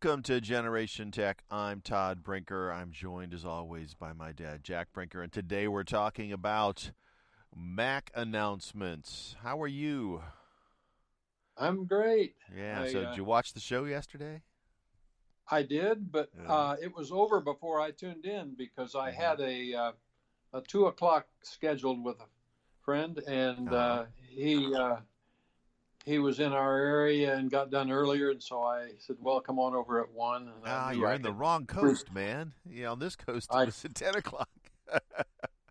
Welcome to Generation Tech. I'm Todd Brinker. I'm joined as always by my dad, Jack Brinker, and today we're talking about Mac announcements. How are you? I'm great. Yeah. I, so uh, did you watch the show yesterday? I did, but Yeah. uh, it was over before I tuned in because I Mhm. had a uh, a two o'clock scheduled with a friend, and uh Uh-huh. he uh, he was in our area and got done earlier, and so I said, "Well, come on over at one." And Ah, you're I in the wrong coast, man. Yeah, on this coast it I- was at ten o'clock.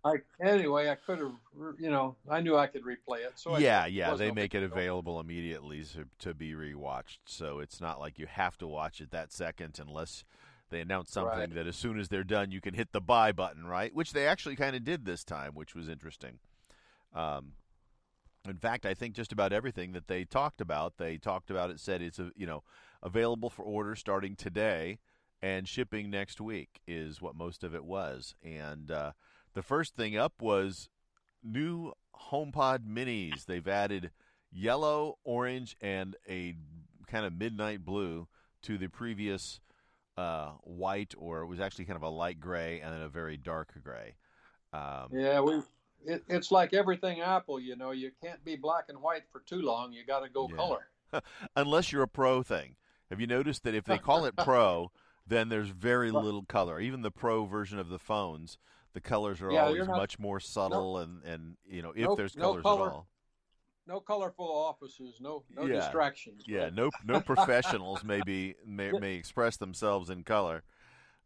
I, anyway, I could have, you know, I knew I could replay it. So yeah, yeah, they make it available immediately to, to be rewatched. So it's not like you have to watch it that second unless they announce something Right. that as soon as they're done, you can hit the buy button, right? Which they actually kind of did this time, which was interesting. Um, in fact, I think just about everything that they talked about, they talked about it said it's a, you know available for order starting today and shipping next week is what most of it was. And uh, the first thing up was new HomePod minis. They've added yellow, orange, and a kind of midnight blue to the previous uh, white, or it was actually kind of a light gray and then a very dark gray. Um, Yeah, we. It, it's like everything Apple, you know. You can't be black and white for too long. You got to go Yeah. color. unless you're a pro thing. Have you noticed that if they call it pro, then there's very little color. Even the pro version of the phones, the colors are Yeah, always not- much more subtle and, and you know if No- there's no colors color. at all. No colorful offices. No no Yeah. distractions. Yeah, right? no no professionals maybe may may express themselves in color.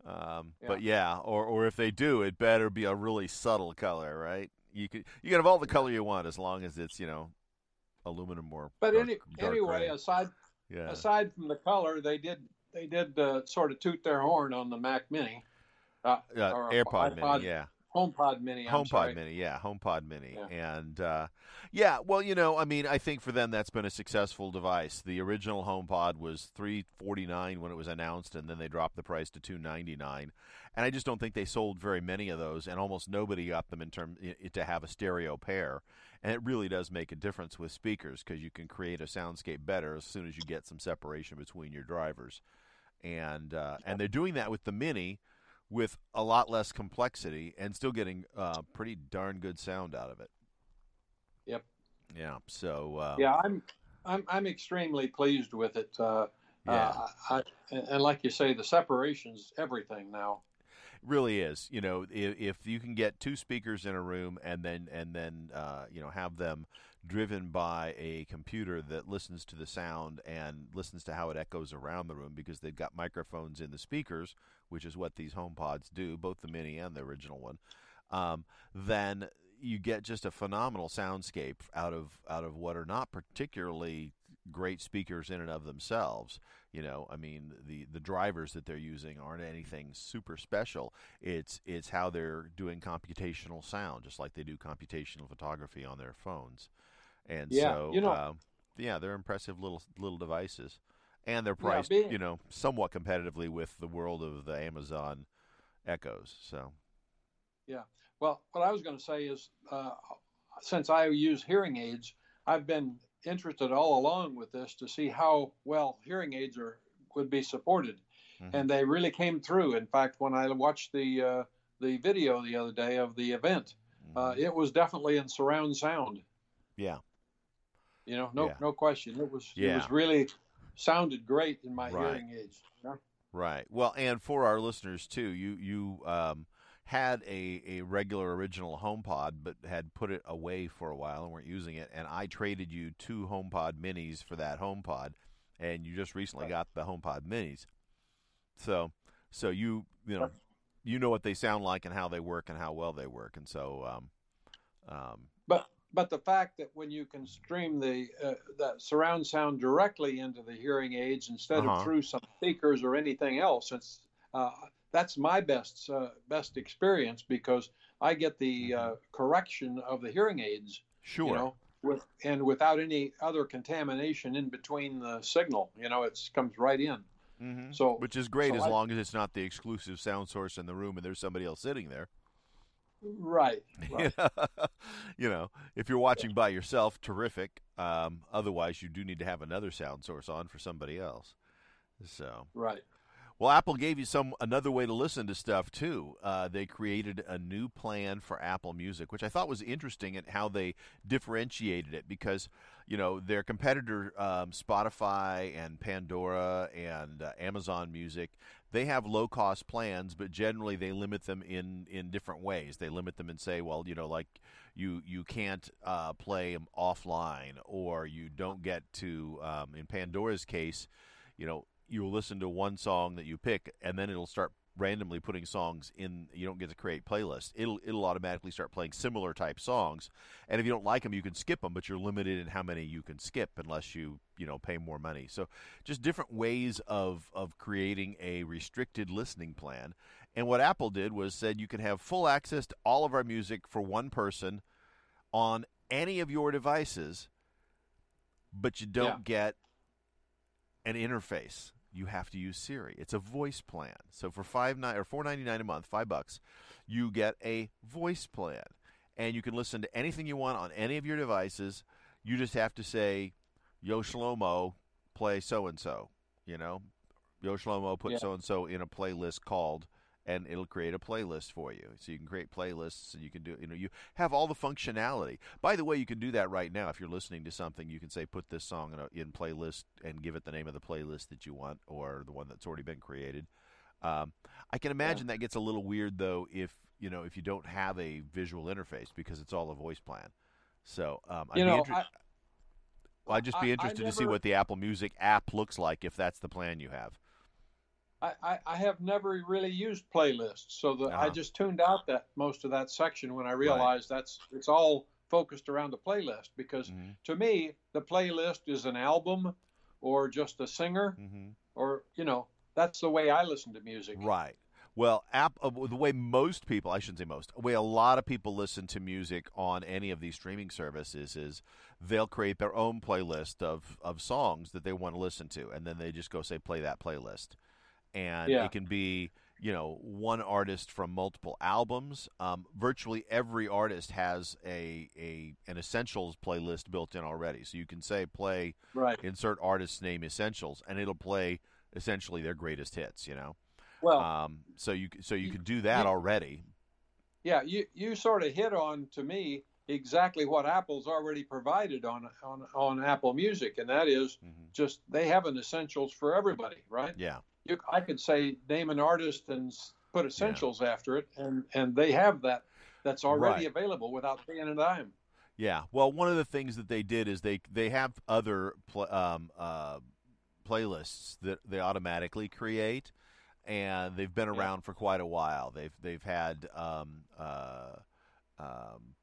Um, But yeah, or or if they do, it better be a really subtle color, right? You could you can have all the color you want as long as it's you know aluminum or But dark, any, dark anyway, gray. aside yeah. aside from the color, they did they did uh, sort of toot their horn on the Mac Mini, uh, Uh, AirPod iPod- Mini, yeah. HomePod Mini. I'm HomePod sorry. Mini, yeah, HomePod Mini, Yeah. and uh, yeah, well, you know, I mean, I think for them that's been a successful device. The original HomePod was three forty nine when it was announced, and then they dropped the price to two ninety nine, and I just don't think they sold very many of those, and almost nobody got them in term to have a stereo pair, and it really does make a difference with speakers because you can create a soundscape better as soon as you get some separation between your drivers, and uh, and they're doing that with the Mini with a lot less complexity and still getting uh, pretty darn good sound out of it. Yep. Yeah. So. Uh, Yeah, I'm I'm I'm extremely pleased with it. Uh, Yeah. uh, I, and and like you say, the separation's everything now. really is. You know, if, if you can get two speakers in a room and then and then uh, you know have them driven by a computer that listens to the sound and listens to how it echoes around the room because they've got microphones in the speakers, which is what these HomePods do, both the mini and the original one. Um, then you get just a phenomenal soundscape out of out of what are not particularly great speakers in and of themselves. You know, I mean, the the drivers that they're using aren't anything super special. It's it's how they're doing computational sound, just like they do computational photography on their phones. And Yeah, so, you know- uh, yeah, they're impressive little little devices, and they're Yeah, priced, being- you know, somewhat competitively with the world of the Amazon Echoes. So, yeah, Well, what I was going to say is, uh, since I use hearing aids, I've been interested all along with this to see how well hearing aids are would be supported, Mhm. and they really came through. In fact, when I watched the uh, the video the other day of the event, uh, mhm. it was definitely in surround sound. yeah, You know, no Yeah. no question. It was it was really sounded great in my Right. hearing aids. you know? Right. Well, and for our listeners too, you you um, had a, a regular original HomePod, but had put it away for a while and weren't using it, and I traded you two HomePod Minis for that HomePod, and you just recently Right. got the HomePod Minis. So, so you you know you know what they sound like and how they work and how well they work, and so um, um, But but the fact that when you can stream the uh, that surround sound directly into the hearing aids instead Uh-huh. of through some speakers or anything else, it's uh, that's my best uh, best experience because I get the uh, correction of the hearing aids, Mm-hmm. sure, you know, with and without any other contamination in between the signal. You know, it comes right in. hmm So which is great so as I- long as it's not the exclusive sound source in the room and there's somebody else sitting there. Right, right. you know, if you're watching by yourself, terrific. Um, otherwise, you do need to have another sound source on for somebody else. So right. Well, Apple gave you some another way to listen to stuff too. Uh, they created a new plan for Apple Music, which I thought was interesting at how they differentiated it because you know their competitor um, Spotify and Pandora and uh, Amazon Music they have low cost plans, but generally they limit them in in different ways. They limit them and say, well, you know, like you you can't uh, play offline, or you don't get to. Um, in Pandora's case, you know, you'll listen to one song that you pick, and then it'll start randomly putting songs in. You don't get to create playlists. It'll it'll automatically start playing similar type songs, and if you don't like them, you can skip them, but you're limited in how many you can skip unless you you know pay more money. So just different ways of of creating a restricted listening plan. And what Apple did was said you can have full access to all of our music for one person on any of your devices, but you don't Yeah. get an interface. You have to use Siri. It's a voice plan. So for five nine or four ninety nine a month, five bucks, you get a voice plan, and you can listen to anything you want on any of your devices. You just have to say, "Yo Shlomo, play so and so." You know, Yo Shlomo, put so and so in a playlist called, and it'll create a playlist for you. So you can create playlists, and you can do. You know, you have all the functionality. By the way, you can do that right now. If you're listening to something, you can say, "Put this song in, a, in playlist," and give it the name of the playlist that you want, or the one that's already been created. Um, I can imagine that gets a little weird though if you know if you don't have a visual interface because it's all a voice plan. So um, I'd You be know, inter- I, well, I'd just be I- I interested to see what the Apple Music app looks like if that's the plan you have. I, I, I have never really used playlists, so the, I Uh-huh. just tuned out that most of that section when I realized that's it's all focused around the playlist because Mhm. to me the playlist is an album or just a singer Mm-hmm. or you know that's the way I listen to music. Right. Well, app uh, the way most people, I shouldn't say most, the way a lot of people listen to music on any of these streaming services is they'll create their own playlist of, of songs that they want to listen to, and then they just go say play that playlist, and Yeah. it can be you know one artist from multiple albums. Um, virtually every artist has a, a an essentials playlist built in already, so you can say play Right. insert artist's name essentials, and it'll play essentially their greatest hits. You know. Well, Um, so you so you you- could do that you- already. yeah, you you sort of hit on to me exactly what Apple's already provided on on on Apple Music, and that is Mhm. just they have an essentials for everybody, right? Yeah, you, I could say name an artist and put essentials after it, and and they have that that's already Right. available without paying a dime. yeah. Well, one of the things that they did is they they have other pl- um, uh, playlists that they automatically create, and they've been Yeah. around for quite a while. They've they've had um, uh, um,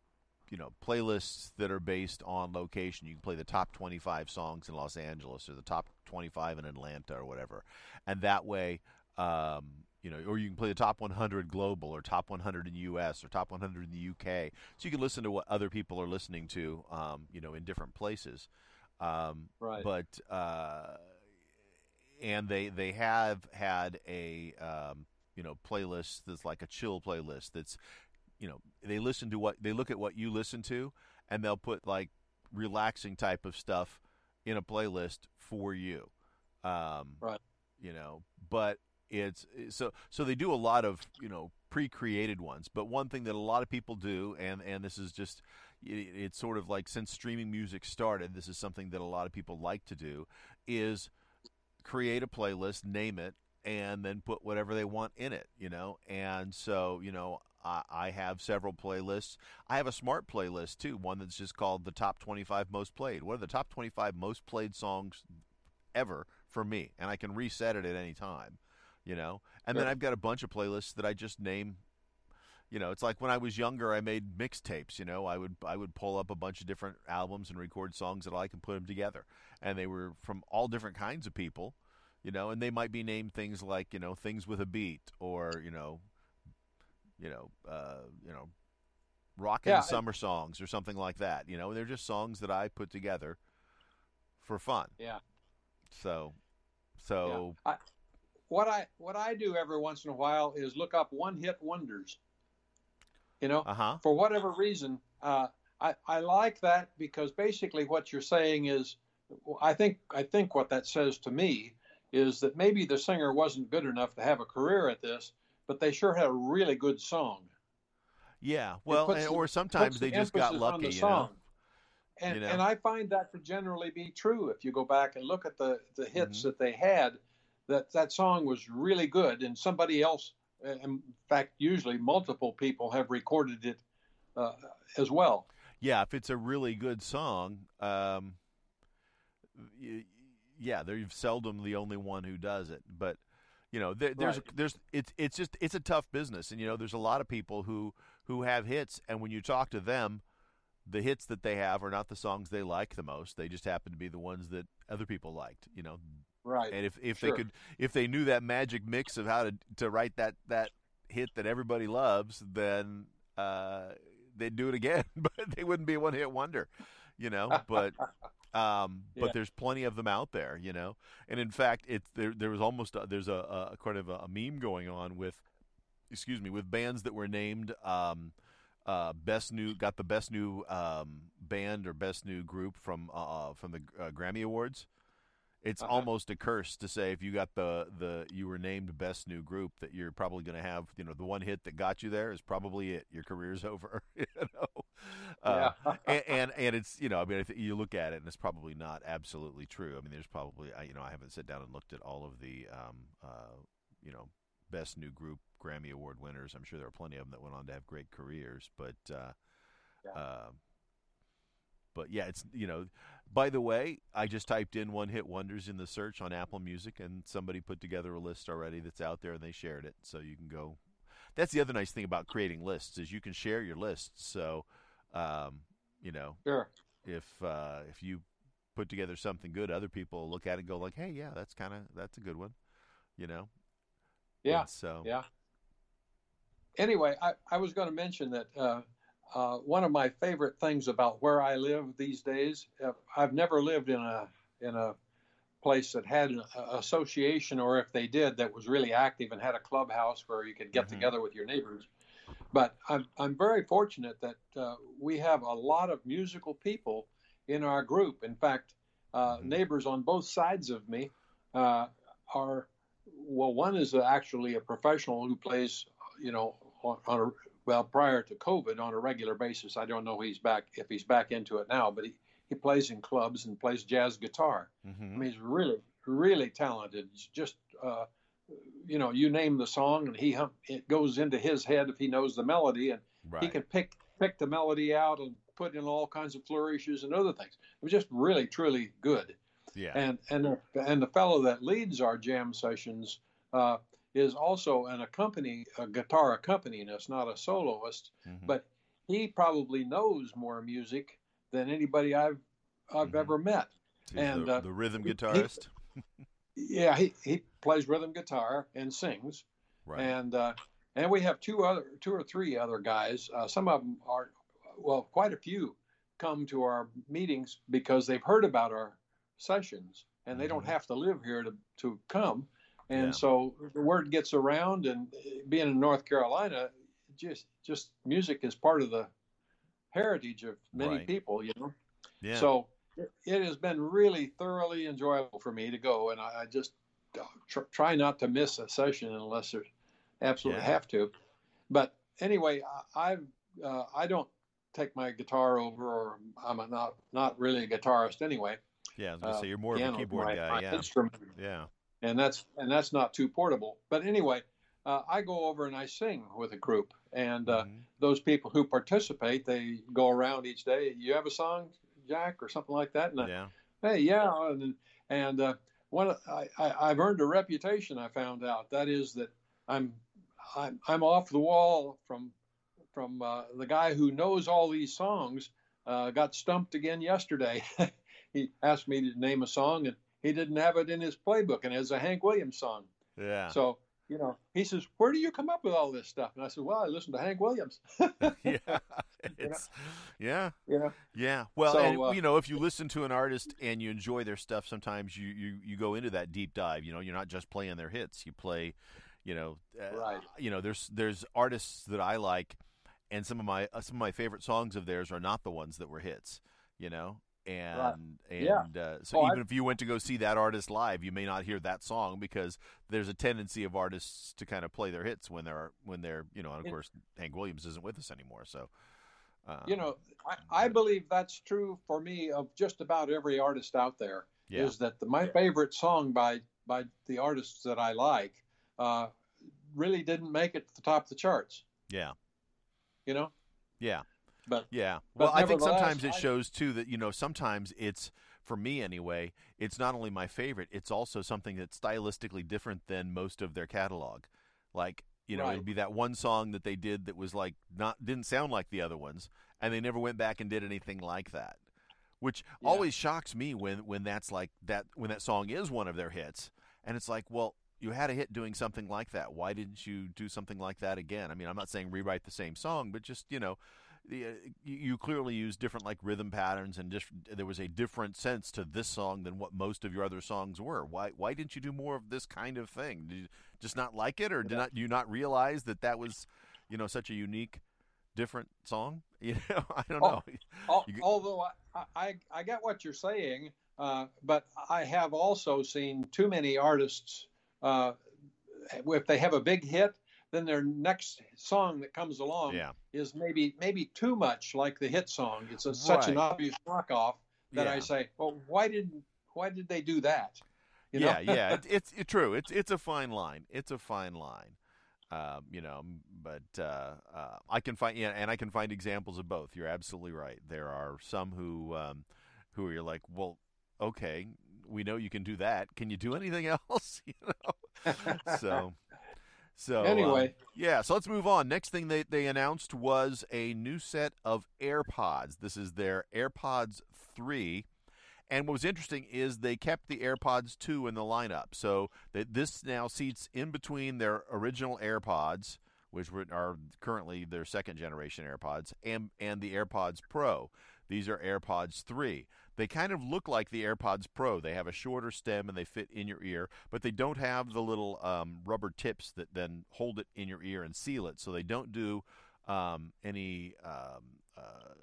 you know playlists that are based on location. You can play the top twenty five songs in Los Angeles or the top twenty five in Atlanta or whatever, and that way. Um, you know, or you can play the top 100 global, or top 100 in the U.S., or top 100 in the U.K. So you can listen to what other people are listening to, um, you know, in different places. Um, Right. But uh, and they they have had a um, you know playlist that's like a chill playlist that's you know they listen to what they look at what you listen to and they'll put like relaxing type of stuff in a playlist for you um, Right. you know but it's so so they do a lot of you know pre-created ones but one thing that a lot of people do and and this is just it, it's sort of like since streaming music started this is something that a lot of people like to do is create a playlist name it and then put whatever they want in it you know and so you know I, I have several playlists. I have a smart playlist too one that's just called the top 25 most played. What are the top 25 most played songs ever for me? And i can reset it at any time you know? And then i've got a bunch of playlists that i just name you know it's like when i was younger i made mixtapes you know? I would i would pull up a bunch of different albums and record songs that i and put them together. And they were from all different kinds of people you know? And they might be named things like you know things with a beat or you know you know uh you know rockin' Yeah, I- summer songs or something like that you know they're just songs that i put together for fun Yeah. so so I, what I what I do every once in a while is look up one hit wonders. You know, uh-huh for whatever reason, uh, I I like that because basically what you're saying is, I think I think what that says to me is that maybe the singer wasn't good enough to have a career at this, but they sure had a really good song. Yeah, well, and, or sometimes they just got lucky, you know. And, you know? and I find that to generally be true. If you go back and look at the, the hits Mm-hmm. that they had, that that song was really good, and somebody else, in fact, usually multiple people have recorded it uh, as well. Yeah, if it's a really good song, um, y- yeah, they're seldom the only one who does it. But you know, there, there's Right. there's it's it's just it's a tough business, and you know, there's a lot of people who who have hits, and when you talk to them, the hits that they have are not the songs they like the most. They just happen to be the ones that other people liked. You know, Right. and if if Sure. they could if they knew that magic mix of how to to write that that hit that everybody loves, then uh, they'd do it again. but they wouldn't be a one hit wonder, you know. But um, Yeah. but there's plenty of them out there, you know. And in fact, it's there. There was almost a, there's a, a kind of a, a meme going on with excuse me with bands that were named. Um, uh, best new got the best new um, band or best new group from uh, from the uh, Grammy Awards. It's Uh-huh. almost a curse to say if you got the the you were named best new group that you're probably going to have you know the one hit that got you there is probably it. Your career's over. you know, uh, yeah. and, and and it's you know I mean I you look at it and it's probably not absolutely true. I mean there's probably I, you know I haven't sat down and looked at all of the um, uh, you know best new group Grammy Award winners. I'm sure there are plenty of them that went on to have great careers, but uh, Yeah. uh, but yeah, it's you know. By the way, I just typed in one hit wonders in the search on Apple Music, and somebody put together a list already that's out there, and they shared it. So you can go. That's the other nice thing about creating lists is you can share your lists. So, um, you know, Sure. if uh, if you put together something good, other people look at it and go like, "Hey, yeah, that's kind of that's a good one," you know. Yeah. And so Yeah. Anyway, I, I was going to mention that uh, uh, one of my favorite things about where I live these days, uh, I've never lived in a in a place that had an uh, association, or if they did, that was really active and had a clubhouse where you could get Mhm. together with your neighbors. But I'm I'm very fortunate that uh, we have a lot of musical people in our group. In fact, uh, Mhm. neighbors on both sides of me uh, are well. One is actually a professional who plays, you know, on, on a well prior to COVID on a regular basis. I don't know he's back if he's back into it now, but he, he plays in clubs and plays jazz guitar. I mhm. mean, he's really really talented. Just uh, you know, you name the song and he hum, it goes into his head if he knows the melody and right. he can pick pick the melody out and put in all kinds of flourishes and other things. It was just really truly good. yeah. And and the, and the fellow that leads our jam sessions uh, is also an accompany a guitar accompanist, not a soloist, Mhm. but he probably knows more music than anybody I've I've Mhm. ever met. He's and, the, uh, the rhythm he- guitarist, Yeah, he, he plays rhythm guitar and sings. right? and uh, and we have two other two or three other guys. Uh, some of them are well, quite a few come to our meetings because they've heard about our sessions and they don't Mhm. have to live here to to come. And Yeah. so the word gets around, and uh, being in North Carolina, just just music is part of the heritage of many Right. people, you know. yeah. So it- has been really thoroughly enjoyable for me to go, and I, I just uh, tr- try not to miss a session unless there's absolutely Yeah. have to. But anyway, I I've, uh, I don't take my guitar over, or I'm a not not really a guitarist anyway. yeah, I was gonna uh, say you're more of a keyboard my, guy. my yeah. instrument, Yeah. And that's and that's not too portable. But anyway, uh, I go over and I sing with a group, and uh, Mhm. those people who participate, they go around each day. You have a song, Jack, or something like that, and I, hey, yeah, and and uh, one I, I I've earned a reputation. I found out that is that I'm I'm I'm off the wall from from uh, the guy who knows all these songs. Uh, got stumped again yesterday. he asked me to name a song, and he didn't have it in his playbook, and it's a Hank Williams song. Yeah. So you know, he says, "Where do you come up with all this stuff?" And I said, "Well, I listen to Hank Williams." yeah. It's yeah. know, Yeah. Well, So, and uh, you know, if you listen to an artist and you enjoy their stuff, sometimes you, you you go into that deep dive. You know, you're not just playing their hits. You play, you know, uh, Right. You know, there's there's artists that I like, and some of my uh, some of my favorite songs of theirs are not the ones that were hits. You know, and Right. and Yeah. uh, so Oh, I- even if you went to go see that artist live, you may not hear that song because there's a tendency of artists to kind of play their hits when they're when they're you know, and of Yeah. course Hank Williams isn't with us anymore, so. Um, you know, I, I believe that's true for me of just about every artist out there. Is yeah, that the, my favorite song by by the artists that I like uh, really didn't make it to the top of the charts. yeah, You know, yeah. But Yeah. But Well, I think sometimes it shows too that you know sometimes it's for me anyway. It's not only my favorite; it's also something that's stylistically different than most of their catalog. Like you know, Right. it'd be that one song that they did that was like not didn't sound like the other ones, and they never went back and did anything like that. Which Yeah. always shocks me when when that's like that when that song is one of their hits, and it's like, well. You had a hit doing something like that. Why didn't you do something like that again? I mean, I'm not saying rewrite the same song, but just you know, the, uh, you, clearly use different like rhythm patterns and just there was a different sense to this song than what most of your other songs were. Why why didn't you do more of this kind of thing? Did you just not like it, or did not do you not realize that that was you know such a unique, different song? You know, I don't know. Al- You although I, I, I get what you're saying, uh, but I have also seen too many artists. Uh, if they have a big hit, then their next song that comes along Yeah, is maybe maybe too much like the hit song. It's a, such an obvious knockoff that I say, well, why didn't why did they do that? You know? yeah, yeah. It, it's it's true. It's it's a fine line. It's a fine line. Um, you know, but uh, uh, I can find yeah, and I can find examples of both. You're absolutely right. There are some who um, who are like, well, okay, we know you can do that. Can you do anything else? you know, so. So um, Anyway. yeah. So let's move on. Next thing they, they announced was a new set of AirPods. This is their AirPods three, and what was interesting is they kept the AirPods 2 in the lineup. So that this now seats in between their original AirPods, which were, are currently their second generation AirPods, and, and the AirPods Pro. These are AirPods 3. They kind of look like the AirPods Pro. They have a shorter stem and they fit in your ear, but they don't have the little um, rubber tips that then hold it in your ear and seal it. So they don't do um, any um, uh,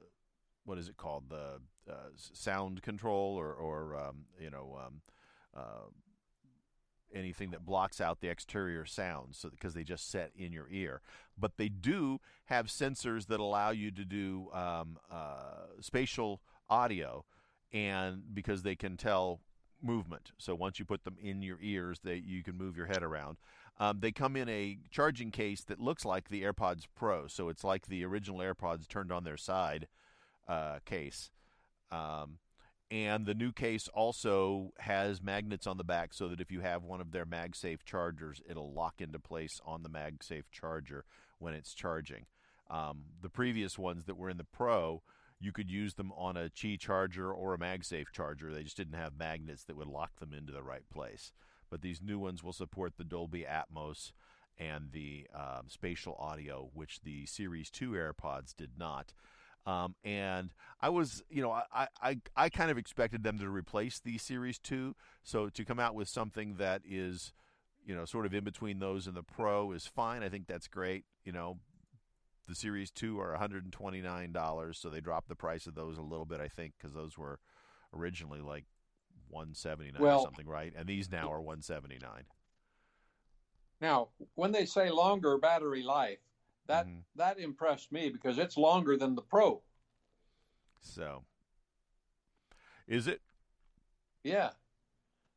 what is it called the uh, sound control or or um, you know um, uh, anything that blocks out the exterior sounds so because they just set in your ear but they do have sensors that allow you to do um, uh, spatial audio and because they can tell movement so once you put them in your ears they you can move your head around um, they come in a charging case that looks like the AirPods Pro, so it's like the original AirPods turned on their side uh, case. Um, and the new case also has magnets on the back so that if you have one of their MagSafe chargers, it'll lock into place on the MagSafe charger when it's charging. Um, the previous ones that were in the Pro, you could use them on a Qi charger or a MagSafe charger. They just didn't have magnets that would lock them into the right place. But these new ones will support the Dolby Atmos and the um, spatial audio, which the Series 2 AirPods did not. Um, and I was, you know, I, I, I kind of expected them to replace the Series 2. So to come out with something that is, you know, sort of in between those and the Pro is fine. I think that's great. You know, the Series 2 are $129, so they dropped the price of those a little bit, I think, because those were originally like 179 Well- or something, right? And these now are 179 Now, when they say longer battery life, that Mhm. that impressed me because it's longer than the Pro. So, is it? Yeah.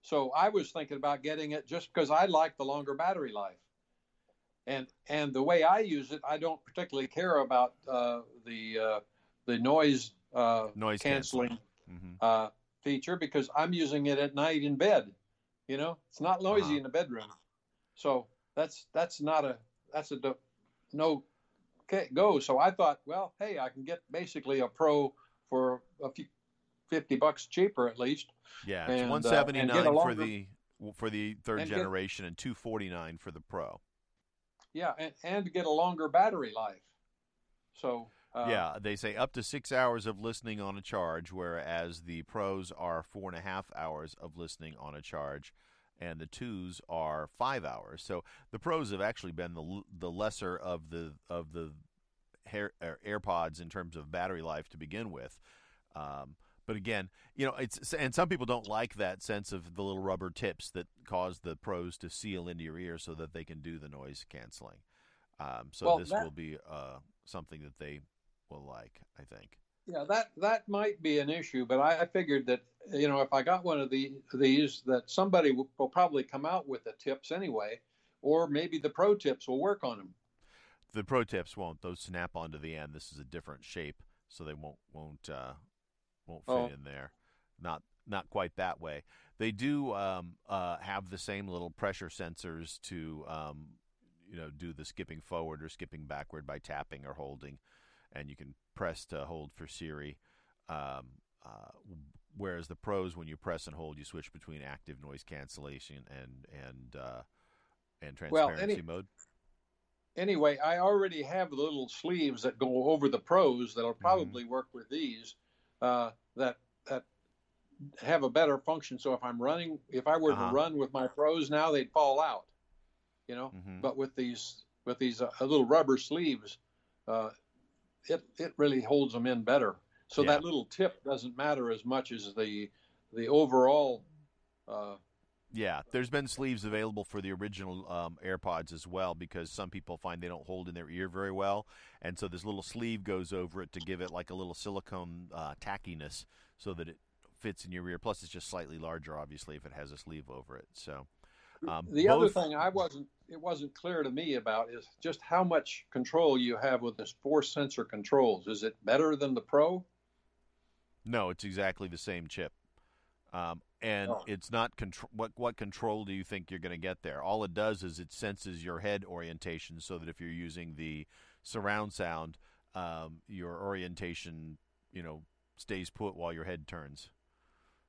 So I was thinking about getting it just because I like the longer battery life. And and the way I use it, I don't particularly care about uh, the uh, the noise uh, Noise canceling hmm uh, feature because I'm using it at night in bed. You know, it's not noisy Uh-huh. in the bedroom. So that's that's not a that's a do- no go. So I thought, well, hey, I can get basically a pro for a few fifty bucks cheaper at least. Yeah, it's And, uh, one and seventy get nine a for the for the third and get- generation and two forty nine for the Pro. Yeah, and, and get a longer battery life. So uh, yeah, they say up to six hours of listening on a charge, whereas the Pros are four and a half hours of listening on a charge, and the twos are five hours. So the Pros have actually been the the lesser of the of the er, AirPods in terms of battery life to begin with. Um, But again, you know, it's and some people don't like that sense of the little rubber tips that cause the pros to seal into your ear so that they can do the noise canceling. Um, so Well, this that- will be uh, something that they will like, I think. Yeah, that that might be an issue, but I, I figured that you know if I got one of the these that somebody will, will probably come out with the tips anyway, or maybe the pro tips will work on them. The pro tips won't; those snap onto the end. This is a different shape, so they won't won't uh, won't fit Oh. in there. Not not quite that way. They do um, uh, have the same little pressure sensors to um, you know do the skipping forward or skipping backward by tapping or holding, and you can press to hold for Siri. Um, uh, whereas the pros, when you press and hold, you switch between active noise cancellation and and uh, and Well, transparency any- mode. Anyway, I already have the little sleeves that go over the pros that'll probably work with these uh, that that have a better function. So if I'm running, if I were Uh-huh. to run with my pros now, they'd fall out. You know, Mhm. but with these with these uh, little rubber sleeves, uh, it it really holds them in better. So Yeah. that little tip doesn't matter as much as the the overall. Uh, Yeah, there's been sleeves available for the original um, AirPods as well because some people find they don't hold in their ear very well, and so this little sleeve goes over it to give it like a little silicone uh, tackiness so that it fits in your ear. Plus, it's just slightly larger, obviously, if it has a sleeve over it. So, um, the other thing I wasn't it wasn't clear to me about is just how much control you have with this four sensor controls. Is it better than the Pro? No, it's exactly the same chip. Um, and Oh. it's not control. What what control do you think you're going to get there? All it does is it senses your head orientation, so that if you're using the surround sound, um, your orientation, you know, stays put while your head turns.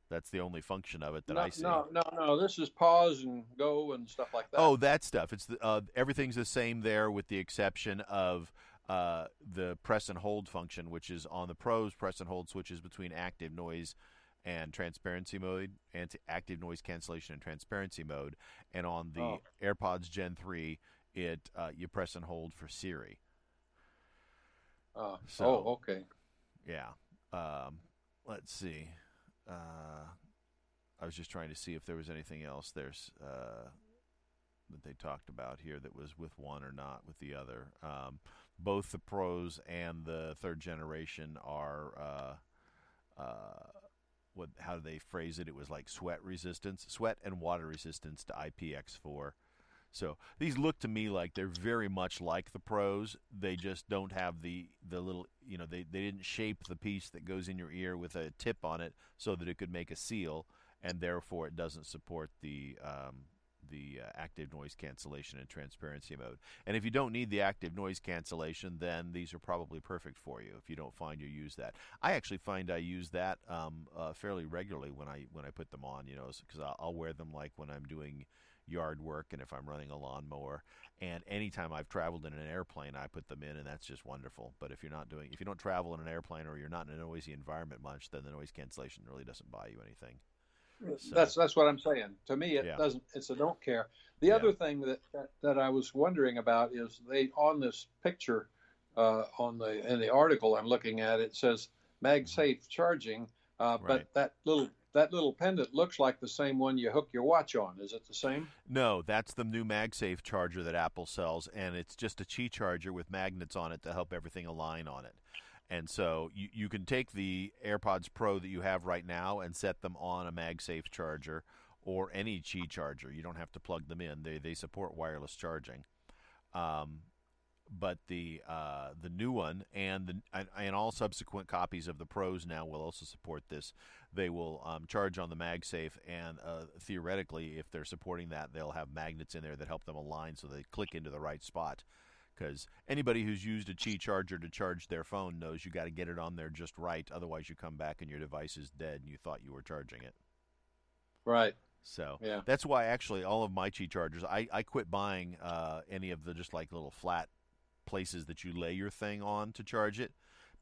That's the only function of it that no, I see. no, no, no. This is pause and go and stuff like that. Oh, that stuff. It's the, uh, everything's the same there, with the exception of uh, the press and hold function, which is on the pros. Press and hold switches between active noise and transparency mode, and active noise cancellation and transparency mode. And on the Oh. AirPods Gen three, it uh, you press and hold for Siri. Uh, So- oh, okay. Yeah. Um, let's see. Uh, I was just trying to see if there was anything else there's uh, that they talked about here that was with one or not with the other. Um, both the pros and the third generation are uh, uh, what? How do they phrase it? It was like sweat resistance, sweat and water resistance to IPX4. So these look to me like they're very much like the pros. They just don't have the the little you know they, they didn't shape the piece that goes in your ear with a tip on it so that it could make a seal, and therefore it doesn't support the um, the uh, active noise cancellation and transparency mode. And if you don't need the active noise cancellation, then these are probably perfect for you. If you don't find you use that, I actually find I use that um, uh, fairly regularly when I when I put them on. You know, because I'll, I'll wear them like when I'm doing yard work and if I'm running a lawnmower. And anytime I've traveled in an airplane, I put them in, and that's just wonderful. But if you're not doing, if you don't travel in an airplane or you're not in a noisy environment much, then the noise cancellation really doesn't buy you anything. So- That's that's what I'm saying. To me, it Yeah. doesn't. It's a don't care. The Yeah. other thing that, that that I was wondering about is they on this picture uh, on the in the article I'm looking at it says MagSafe charging, uh, Right. but that little that little pendant looks like the same one you hook your watch on. Is it the same? No, that's the new MagSafe charger that Apple sells, and it's just a Qi charger with magnets on it to help everything align on it. And so you, you can take the AirPods Pro that you have right now and set them on a MagSafe charger or any Qi charger. You don't have to plug them in; they they support wireless charging. Um, but the uh, the new one and the and, and all subsequent copies of the Pros now will also support this. They will um, charge on the MagSafe, and uh, theoretically, if they're supporting that, they'll have magnets in there that help them align so they click into the right spot. Because anybody who's used a Qi charger to charge their phone knows you got to get it on there just right. Otherwise, you come back and your device is dead, and you thought you were charging it. Right. So Yeah. that's why actually all of my Qi chargers, I, I quit buying uh, any of the just like little flat places that you lay your thing on to charge it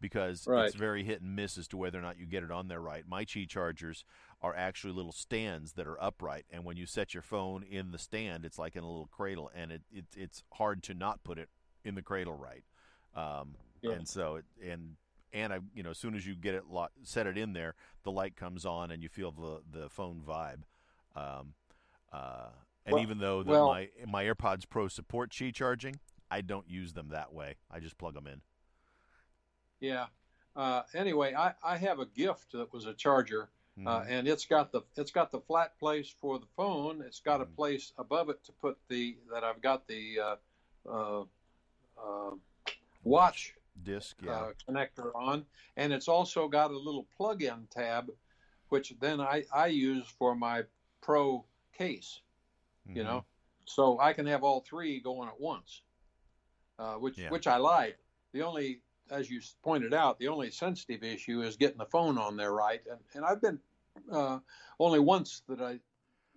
because Right. it's very hit and miss as to whether or not you get it on there right. My Qi chargers are actually little stands that are upright, and when you set your phone in the stand, it's like in a little cradle, and it, it it's hard to not put it in the cradle right. Um, Yeah. And so it and and I, you know, as soon as you get it lo- set it in there, the light comes on and you feel the the phone vibe. Um, uh, and Well- even though the, well- my my AirPods Pro support Qi charging, I don't use them that way. I just plug them in. Yeah. Uh, anyway, I, I have a gift that was a charger, uh, Mhm. and it's got the it's got the flat place for the phone. It's got a Mhm. place above it to put the that I've got the uh, uh, uh, watch Disc, yeah. uh, connector on, and it's also got a little plug-in tab, which then I, I use for my Pro case. You Mhm. know, so I can have all three going at once, uh, which Yeah. which I like. The only, as you pointed out, the only sensitive issue is getting the phone on there right, and and I've been uh, only once that I,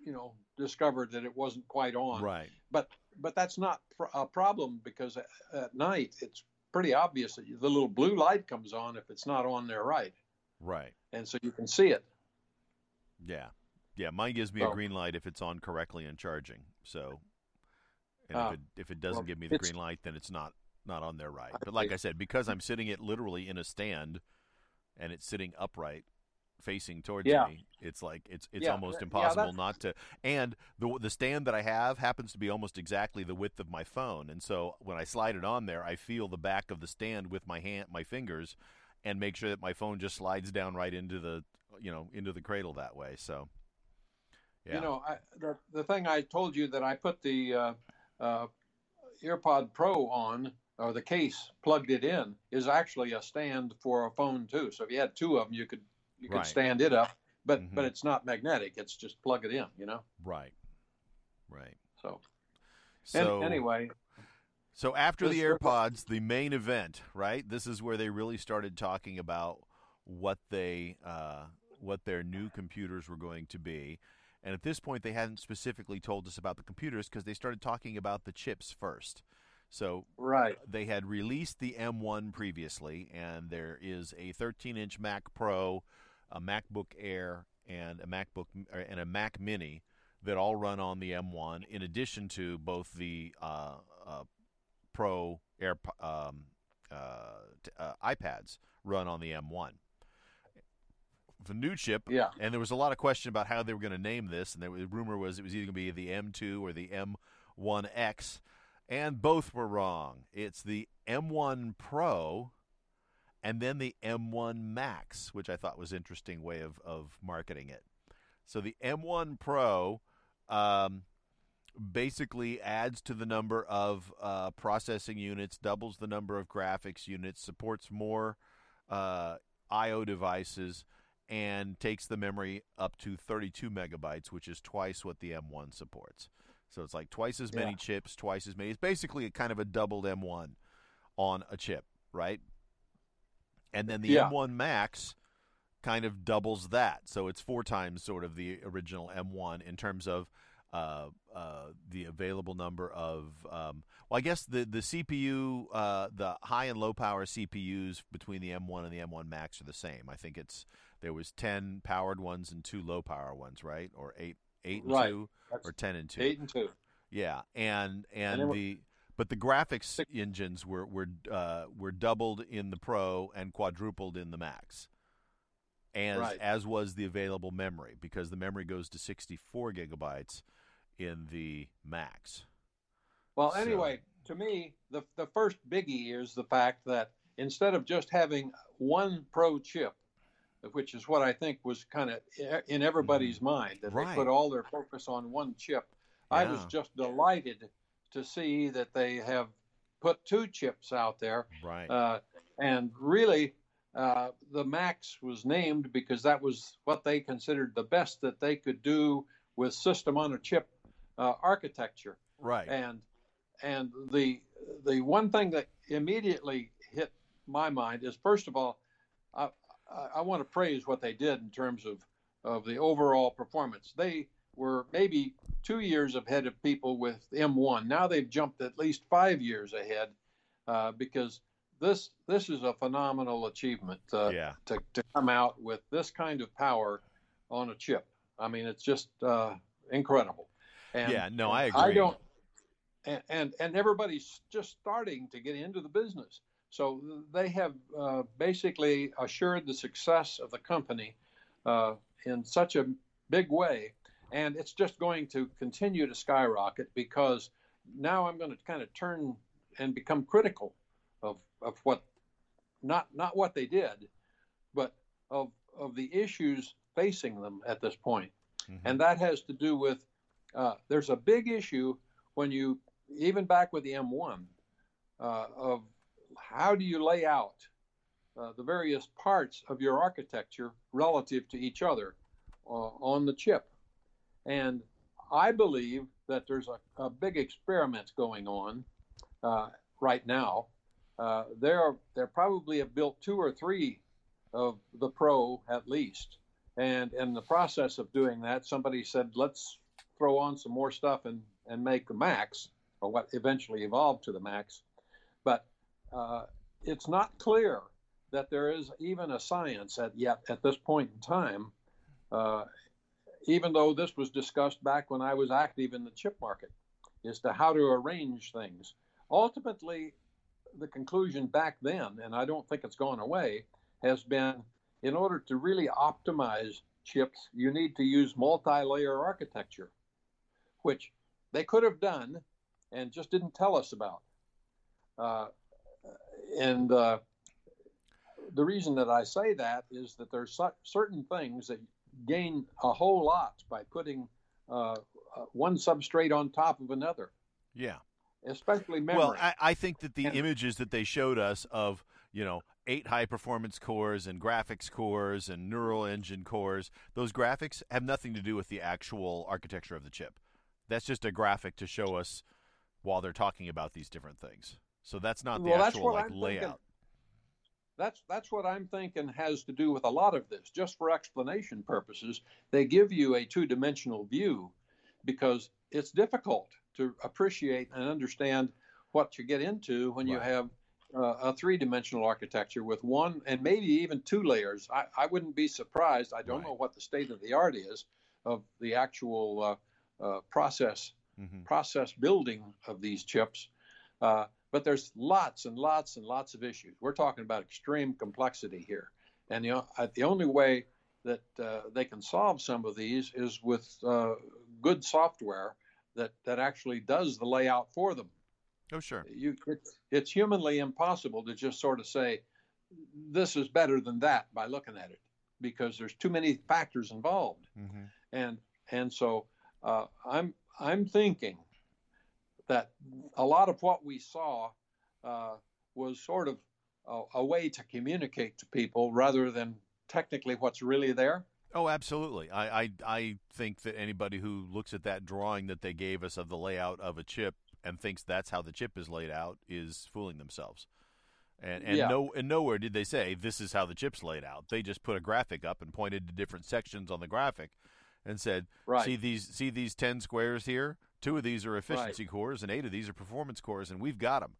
you know, discovered that it wasn't quite on right. but but that's not pr- a problem because at, at night it's pretty obvious that the little blue light comes on if it's not on there right, Right. and so you can see it. Yeah. Yeah, mine gives me a green light if it's on correctly and charging. So and Ah, if it if it doesn't well, give me the green light then it's not not on there right. But like. I said, because I'm sitting it literally in a stand and it's sitting upright facing towards Yeah. me, it's like it's it's Yeah, almost that- yeah, impossible not to and the the stand that I have happens to be almost exactly the width of my phone. And so when I slide it on there, I feel the back of the stand with my hand my fingers and make sure that my phone just slides down right into the you know into the cradle that way. So yeah. You know, I, the the thing I told you that I put the uh, uh, AirPod Pro on or the case plugged it in is actually a stand for a phone too. So if you had two of them, you could you could Right. stand it up, but Mhm. but it's not magnetic. It's just plug it in. You know. Right. Right. So, So anyway, so after the AirPods, the main event, right? This is where they really started talking about what they uh, what their new computers were going to be. And at this point, they hadn't specifically told us about the computers because they started talking about the chips first. So right. they had released the M1 previously, and there is a 13-inch Mac Pro, a MacBook Air, and a MacBook uh, and a Mac Mini that all run on the M1. In addition to both the uh, uh, Pro Air um, uh, t- uh, iPads run on the M1. The new chip Yeah. and there was a lot of question about how they were going to name this, and there, the rumor was it was either going to be the M2 or the M1X, and both were wrong. It's the M1 Pro, and then the M1 Max, which I thought was interesting way of of marketing it. So the M1 Pro um, basically adds to the number of uh, processing units, doubles the number of graphics units, supports more uh, I/O devices and takes the memory up to 32 megabytes, which is twice what the M1 supports. So it's like twice as many Yeah. chips, twice as many. It's basically a kind of a doubled M1 on a chip, right? And then the Yeah. M1 Max kind of doubles that. So it's four times sort of the original M1 in terms of uh, uh, the available number of. Um, well, I guess the the CPU, uh, the high and low power CPUs between the M1 and the M1 Max are the same. I think it's there was ten powered ones and two low power ones, right? Or eight eight and Right. two, That's or ten and two. eight and two. Yeah, and and, were- the but the graphics engines were were uh, were doubled in the Pro and quadrupled in the Max, as Right. as was the available memory because the memory goes to 64 gigabytes in the Max. Well, So- anyway, to me, the the first biggie is the fact that instead of just having one pro chip, which is what I think was kind of in everybody's mind, that Mm-hmm. Right. they put all their focus on one chip. I was just delighted to see that they have put two chips out there, Right. uh, and really. Uh, the Max was named because that was what they considered the best that they could do with system on a chip uh, architecture right. and and the the one thing that immediately hit my mind is first of all I, I, I want to praise what they did in terms of of the overall performance they were maybe two years ahead of people with M1 now they've jumped at least five years ahead uh, because this this is a phenomenal achievement uh, yeah. to, to come out with this kind of power on a chip I mean it's just uh, incredible and yeah. No, I agree. I don't, and, and and everybody's just starting to get into the business. So they have uh, basically assured the success of the company uh, in such a big way. And it's just going to continue to skyrocket because now I'm going to kind of turn and become critical of, of what, not, not what they did, but of, of the issues facing them at this point. Mm-hmm. And that has to do with uh, there's a big issue when you, even back with the M1, uh, of how do you lay out uh, the various parts of your architecture relative to each other uh, on the chip. And I believe that there's a, a big experiment going on uh, right now. Uh, there, there probably have built two or three of the Pro at least. And in the process of doing that, somebody said, let's throw on some more stuff and, and make the Max, or what eventually evolved to the Max. But uh, it's not clear that there is even a science at yet at this point in time, uh, even though this was discussed back when I was active in the chip market, as to how to arrange things. Ultimately, the conclusion back then, and I don't think it's gone away, has been in order to really optimize chips, you need to use multi-layer architecture, which they could have done and just didn't tell us about. Uh, and uh, the reason that I say that is that there's certain things that gain a whole lot by putting uh, uh, one substrate on top of another. Yeah. Especially memory. Well, I, I think that the and, images that they showed us of, you know, eight high performance cores and graphics cores and neural engine cores, those graphics have nothing to do with the actual architecture of the chip. That's just a graphic to show us while they're talking about these different things. So that's not the well, actual like I'm layout. Thinking, that's that's what I'm thinking has to do with a lot of this. Just for explanation purposes, they give you a two-dimensional view because it's difficult to appreciate and understand what you get into when right. you have uh, a three-dimensional architecture with one and maybe even two layers. I, I wouldn't be surprised. I don't right. know what the state of the art is of the actual uh, uh, process mm-hmm. process building of these chips. Uh, but there's lots and lots and lots of issues. We're talking about extreme complexity here, and you know, the only way that uh, they can solve some of these is with uh, good software that that actually does the layout for them. Oh, sure. You, it's, it's humanly impossible to just sort of say this is better than that by looking at it because there's too many factors involved, mm-hmm. and and so uh, I'm I'm thinking that a lot of what we saw uh, was sort of a, a, way to communicate to people rather than technically what's really there. Oh, absolutely. I, I, I think that anybody who looks at that drawing that they gave us of the layout of a chip and thinks that's how the chip is laid out is fooling themselves. And and yeah. no and nowhere did they say this is how the chip's laid out. They just put a graphic up and pointed to different sections on the graphic and said, right. "See these see these 10 squares here? Two of these are efficiency right. cores, and eight of these are performance cores, and we've got them.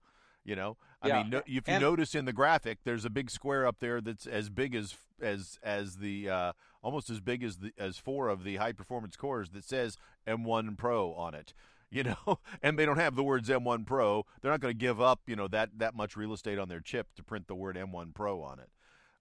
You know, I yeah. mean, no, if you and, notice in the graphic, there's a big square up there that's as big as as as the uh, almost as big as the as four of the high performance cores that says M1 Pro on it. You know, and they don't have the words M1 Pro. They're not going to give up, you know, that that much real estate on their chip to print the word M1 Pro on it.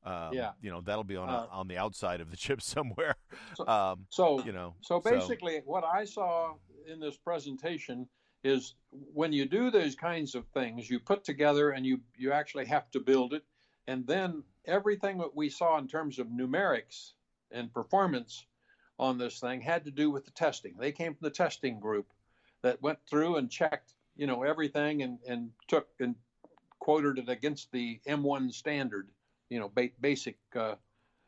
Um, yeah, you know that'll be on a, uh, on the outside of the chip somewhere. So, um, so you know, so basically, so. what I saw in this presentation is when you do those kinds of things, you put together and you you actually have to build it, and then everything that we saw in terms of numerics and performance on this thing had to do with the testing. They came from the testing group that went through and checked, you know, everything and and took and quoted it against the M1 standard, you know, ba- basic uh,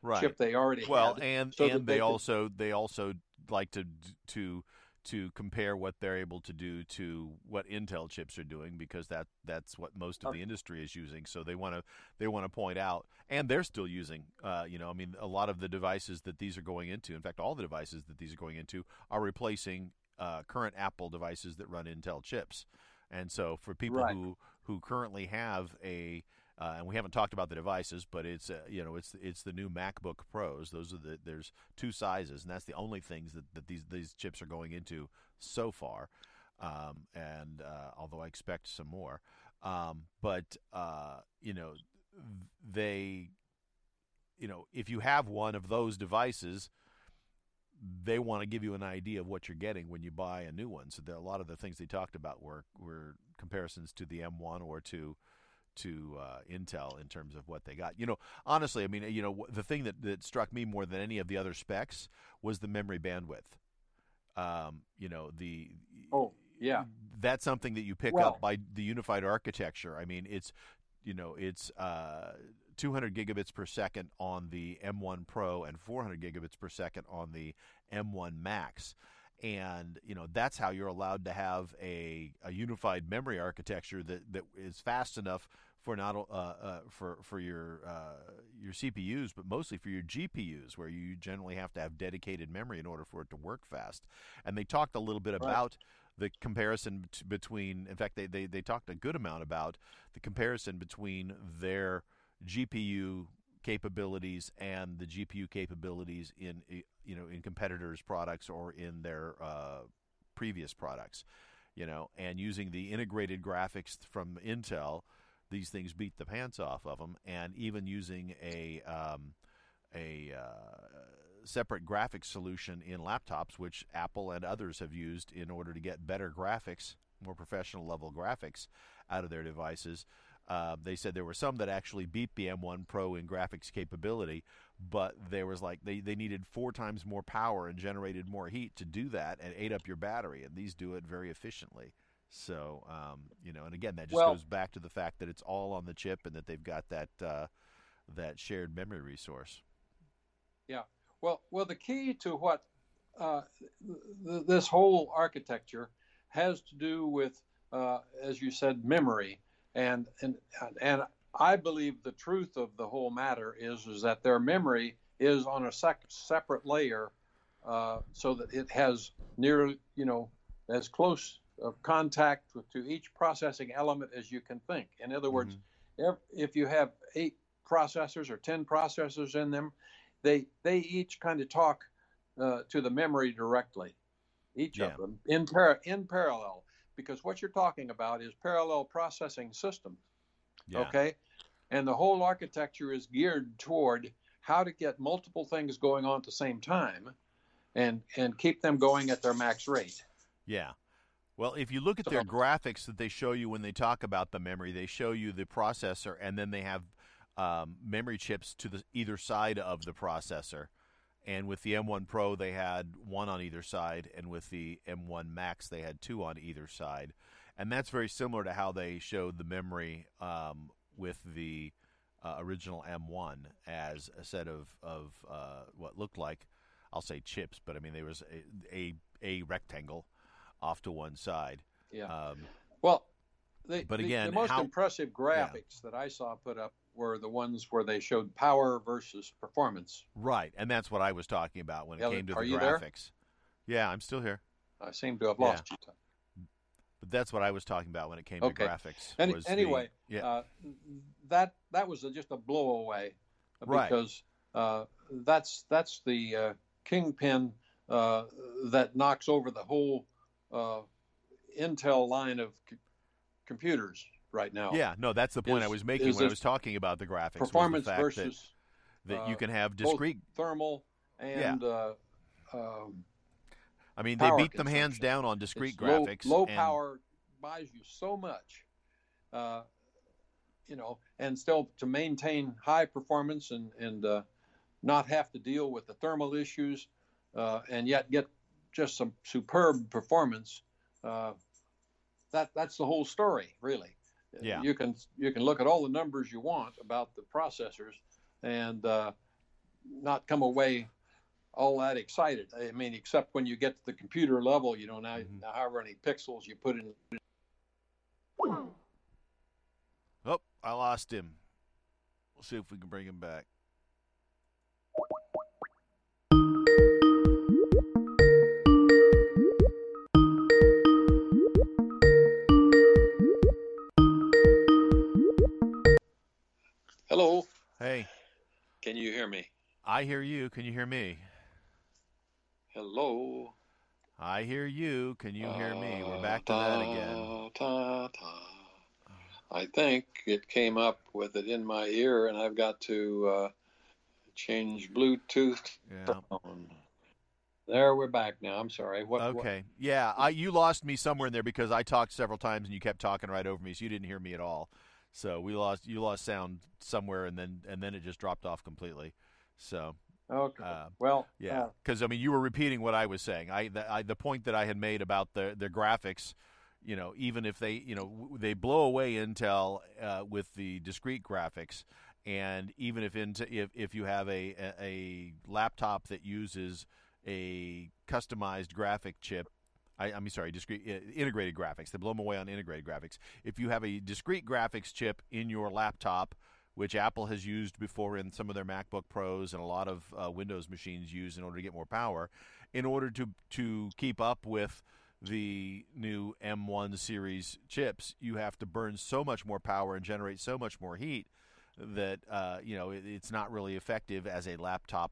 right. chip they already well, had. and so and they, they also they also like to to to compare what they're able to do to what Intel chips are doing because that that's what most of the industry is using. So they want to they want to point out, and they're still using. Uh, you know, I mean, a lot of the devices that these are going into, in fact, all the devices that these are going into, are replacing uh, current Apple devices that run Intel chips. And so for people right. who who currently have a uh, and we haven't talked about the devices, but it's uh, you know it's it's the new MacBook Pros. Those are the there's two sizes, and that's the only things that, that these these chips are going into so far. Um, and uh, although I expect some more, Um, but uh, you know, they, you know, if you have one of those devices, they want to give you an idea of what you're getting when you buy a new one. So a lot of the things they talked about were were comparisons to the M1 or to to uh, Intel in terms of what they got. You know, honestly, I mean, you know, the thing that, that struck me more than any of the other specs was the memory bandwidth. Um, you know, the oh yeah, that's something that you pick Well- up by the unified architecture. I mean, it's you know, it's uh, 200 gigabits per second on the M1 Pro and 400 gigabits per second on the M1 Max. And you know that's how you're allowed to have a, a unified memory architecture that, that is fast enough for not uh, uh, for for your uh, your CPUs, but mostly for your GPUs, where you generally have to have dedicated memory in order for it to work fast. And they talked a little bit about the comparison between. In fact, they, they they talked a good amount about the comparison between their GPU capabilities and the GPU capabilities in you know in competitors' products or in their uh, previous products, you know, and using the integrated graphics from Intel, these things beat the pants off of them, and even using a um, a uh, separate graphics solution in laptops, which Apple and others have used in order to get better graphics, more professional level graphics out of their devices. Uh, they said there were some that actually beat the M1 Pro in graphics capability, but there was like they, they needed four times more power and generated more heat to do that and ate up your battery, and these do it very efficiently. So um, you know, and again, that just Well- goes back to the fact that it's all on the chip and that they've got that uh, that shared memory resource. Yeah. Well, well, the key to what uh, th- th- this whole architecture has to do with, uh, as you said, memory, and and and I believe the truth of the whole matter is is that their memory is on a sec- separate layer, uh, so that it has near you know as close of contact with, to each processing element as you can think. In other words, if, if you have eight processors or 10 processors in them, they they each kind of talk uh, to the memory directly, each Yeah. of them in par- in parallel, because what you're talking about is parallel processing systems. Yeah. Okay, and the whole architecture is geared toward how to get multiple things going on at the same time, and and keep them going at their max rate. Yeah. Well, if you look at their graphics that they show you when they talk about the memory, they show you the processor, and then they have um, memory chips to the either side of the processor. And with the M1 Pro, they had one on either side, and with the M1 Max, they had two on either side. And that's very similar to how they showed the memory um, with the uh, original M1 as a set of of uh, what looked like, I'll say chips, but I mean there was a a, a rectangle off to one side. Yeah. Um, Well, the, But the- again, the most how- impressive graphics that I saw put up were the ones where they showed power versus performance. right, and that's what I was talking about when it came to the you there? graphics. Yeah, I'm still here, I seem to have Yeah. lost you. but that's what I was talking about when it came Okay. to graphics. Any, was the- anyway, yeah, uh, that that was a, just a blowaway uh, Right. because uh, that's that's the uh, kingpin uh, that knocks over the whole uh, Intel line of c- computers right now. yeah, no, that's the point I was making when I was talking about the graphics. was the performance versus that, that you uh, can have discrete. thermal and uh, um, I mean, they beat them hands down on discrete low, graphics. Low and- power buys you so much, uh, you know, and still to maintain high performance and and uh, not have to deal with the thermal issues, uh, and yet get just some superb performance. Uh, that that's the whole story, really. Yeah. You can you can look at all the numbers you want about the processors, and uh, not come away all that excited. I mean, except when you get to the computer level, you know, now, Mhm. now however many pixels you put in. Oh, I lost him. We'll see if we can bring him back. Can you hear me? I hear you. Can you hear me? Hello. I hear you. Can you hear me? We're back to that again. Ta, ta. I think it came up with it in my ear, and I've got to uh, change Bluetooth. Yeah. Phone. There, we're back now. I'm sorry. What, okay. What? Yeah, I you lost me somewhere in there because I talked several times and you kept talking right over me, so you didn't hear me at all. So we lost you lost sound somewhere, and then and then it just dropped off completely. So Okay. Uh, well, yeah, because I mean, you were repeating what I was saying. I the, I the point that I had made about the the graphics, you know, even if they you know they blow away Intel uh, with the discrete graphics, and even if Intel, if if you have a, a a laptop that uses a customized graphic chip I, mean, sorry, discrete uh, integrated graphics. They blow them away on integrated graphics. If you have a discrete graphics chip in your laptop, which Apple has used before in some of their MacBook Pros and a lot of uh, Windows machines use in order to get more power, in order to to keep up with the new M1 series chips, you have to burn so much more power and generate so much more heat that uh, you know it, it's not really effective as a laptop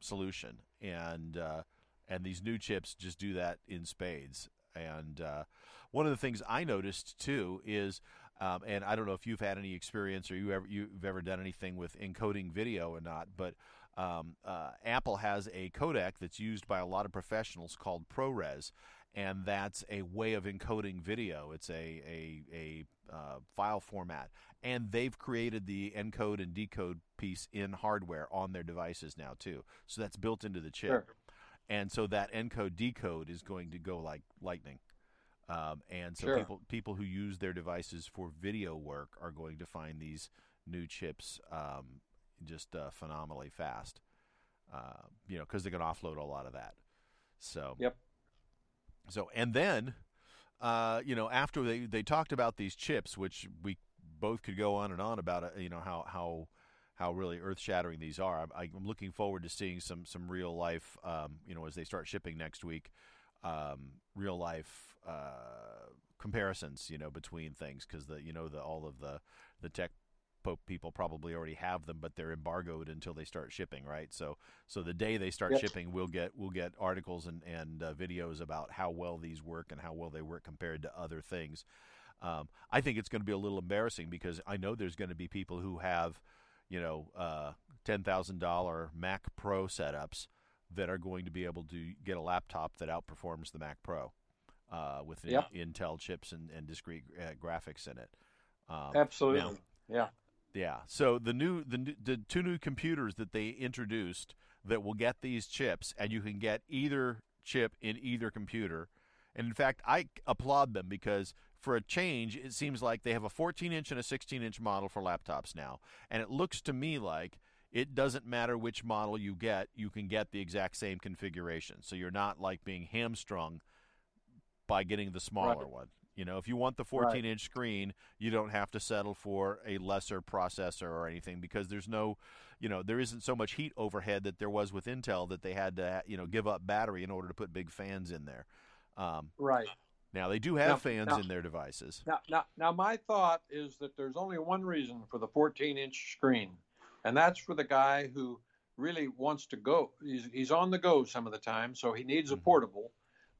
solution. And uh, and these new chips just do that in spades. And uh, one of the things I noticed too is, um, and I don't know if you've had any experience or you ever you've ever done anything with encoding video or not, but um, uh, Apple has a codec that's used by a lot of professionals called ProRes, and that's a way of encoding video. It's a a, a uh, file format, and they've created the encode and decode piece in hardware on their devices now too. So that's built into the chip. Sure and so that encode decode is going to go like lightning. Um, and so sure. people people who use their devices for video work are going to find these new chips um, just uh, phenomenally fast. Uh, you know, because they're going to offload a lot of that. So yep. So and then, uh, you know, after they they talked about these chips, which we both could go on and on about it. You know how how how really earth shattering these are. I'm, I'm, looking forward to seeing some some real life, um, you know, as they start shipping next week, um, real life uh, comparisons, you know, between things because the you know the all of the the tech Pope people probably already have them, but they're embargoed until they start shipping, right? So so the day they start yep. shipping, we'll get we'll get articles and and uh, videos about how well these work and how well they work compared to other things. Um, I think it's going to be a little embarrassing because I know there's going to be people who have you know, uh, ten thousand dollar Mac Pro setups that are going to be able to get a laptop that outperforms the Mac Pro uh, with yep. Intel chips and, and discrete uh, graphics in it. Um, Absolutely, now, yeah, yeah. So the new the the two new computers that they introduced that will get these chips, and you can get either chip in either computer. And in fact, I applaud them because for a change, it seems like they have a 14 inch and a 16 inch model for laptops now. And it looks to me like it doesn't matter which model you get, you can get the exact same configuration. So you're not like being hamstrung by getting the smaller right. one. You know, if you want the 14 right. inch screen, you don't have to settle for a lesser processor or anything because there's no, you know, there isn't so much heat overhead that there was with Intel that they had to, you know, give up battery in order to put big fans in there. Um, right. Now they do have now, fans now, in their devices. Now, now, now, my thought is that there's only one reason for the 14-inch screen, and that's for the guy who really wants to go. He's, he's on the go some of the time, so he needs a Mm-hmm. portable.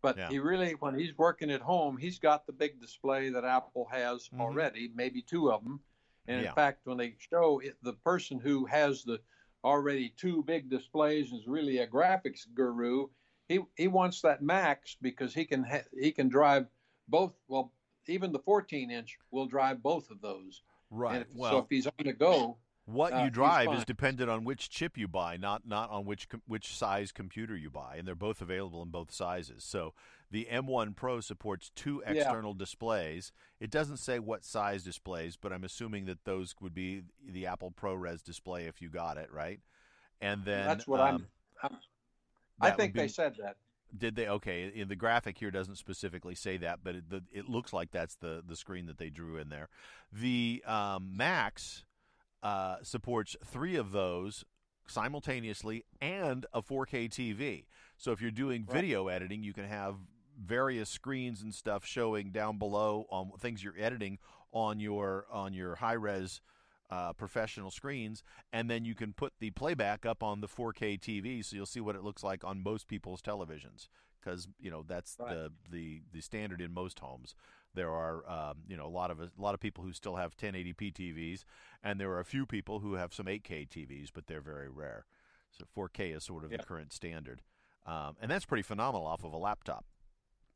But Yeah. he really, when he's working at home, he's got the big display that Apple has Mhm. already, maybe two of them. And Yeah. in fact, when they show it, the person who has the already two big displays is really a graphics guru. He he wants that max because he can ha- he can drive both. Well, even the 14 inch will drive both of those. Right. If, well, so if he's on the go, what uh, you drive is dependent on which chip you buy, not not on which com- which size computer you buy, and they're both available in both sizes. So the M1 Pro supports two Yeah. external displays. It doesn't say what size displays, but I'm assuming that those would be the Apple ProRes display if you got it right. And then that's what um, I'm. I'm I think be- they said that. Did they? Okay, the graphic here doesn't specifically say that, but it, the, it looks like that's the the screen that they drew in there. The um, Max uh, supports three of those simultaneously and a 4K TV. So if you're doing Right. video editing, you can have various screens and stuff showing down below on things you're editing on your on your high res uh, professional screens, and then you can put the playback up on the 4K TV, so you'll see what it looks like on most people's televisions because you know that's Right. the, the the standard in most homes. There are um, you know a lot of a lot of people who still have 1080p TVs, and there are a few people who have some 8K TVs, but they're very rare. So 4K is sort of Yeah. the current standard, um, and that's pretty phenomenal off of a laptop.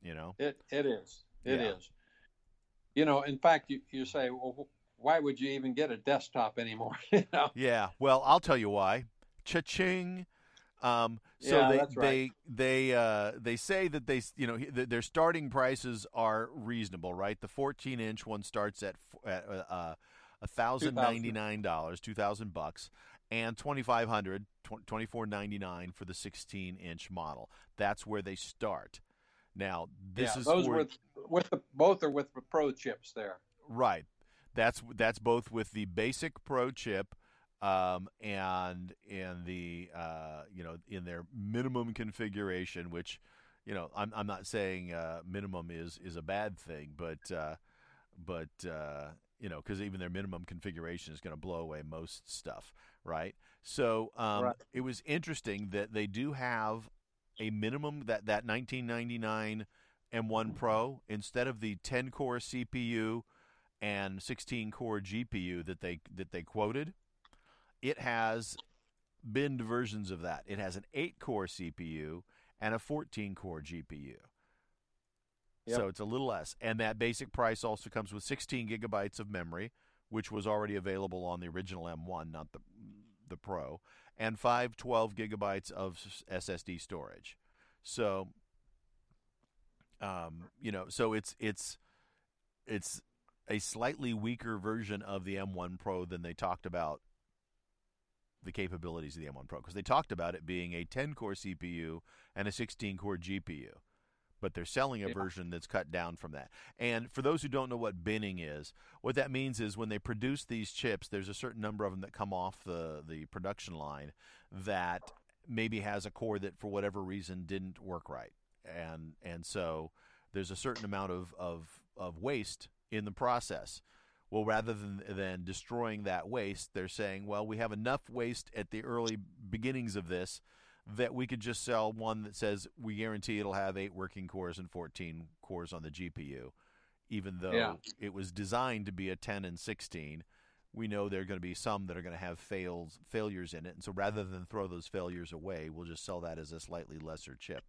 You know, It it is. It is. Yeah. You know, in fact, you, you say, well, why would you even get a desktop anymore? you know? Yeah, well, I'll tell you why. Cha-ching. Um, so Yeah, they right. they they uh, they say that they you know th- their starting prices are reasonable, right? The 14 inch one starts at f- at uh, a thousand ninety nine dollars, two thousand bucks, and twenty five hundred, twenty four ninety nine for the 16 inch model. That's where they start. Now this yeah, is those for, with with the both are with the pro chips there. Right. That's that's both with the basic Pro chip, um, and in the uh, you know in their minimum configuration, which you know I'm I'm not saying uh, minimum is is a bad thing, but uh, but uh, you know because even their minimum configuration is going to blow away most stuff, right? So um, Right. it was interesting that they do have a minimum that that 1999 M1 Pro instead of the 10 core CPU and 16 core GPU that they that they quoted, it has binned versions of that. It has an 8 core CPU and a 14 core GPU. Yep. So it's a little less. And that basic price also comes with 16 gigabytes of memory, which was already available on the original M1, not the the Pro, and 512 gigabytes of SSD storage. So um, you know, so it's it's it's a slightly weaker version of the M1 Pro than they talked about the capabilities of the M1 Pro because they talked about it being a 10 core CPU and a 16 core GPU. But they're selling a Yeah. version that's cut down from that. And for those who don't know what binning is, what that means is when they produce these chips, there's a certain number of them that come off the, the production line that maybe has a core that for whatever reason didn't work right. And and so there's a certain amount of, of, of waste in the process. Well, rather than than destroying that waste, they're saying, well, we have enough waste at the early beginnings of this that we could just sell one that says we guarantee it'll have eight working cores and 14 cores on the GPU, even though Yeah. it was designed to be a 10 and 16. We know there are going to be some that are going to have fails failures in it, and so rather than throw those failures away, we'll just sell that as a slightly lesser chip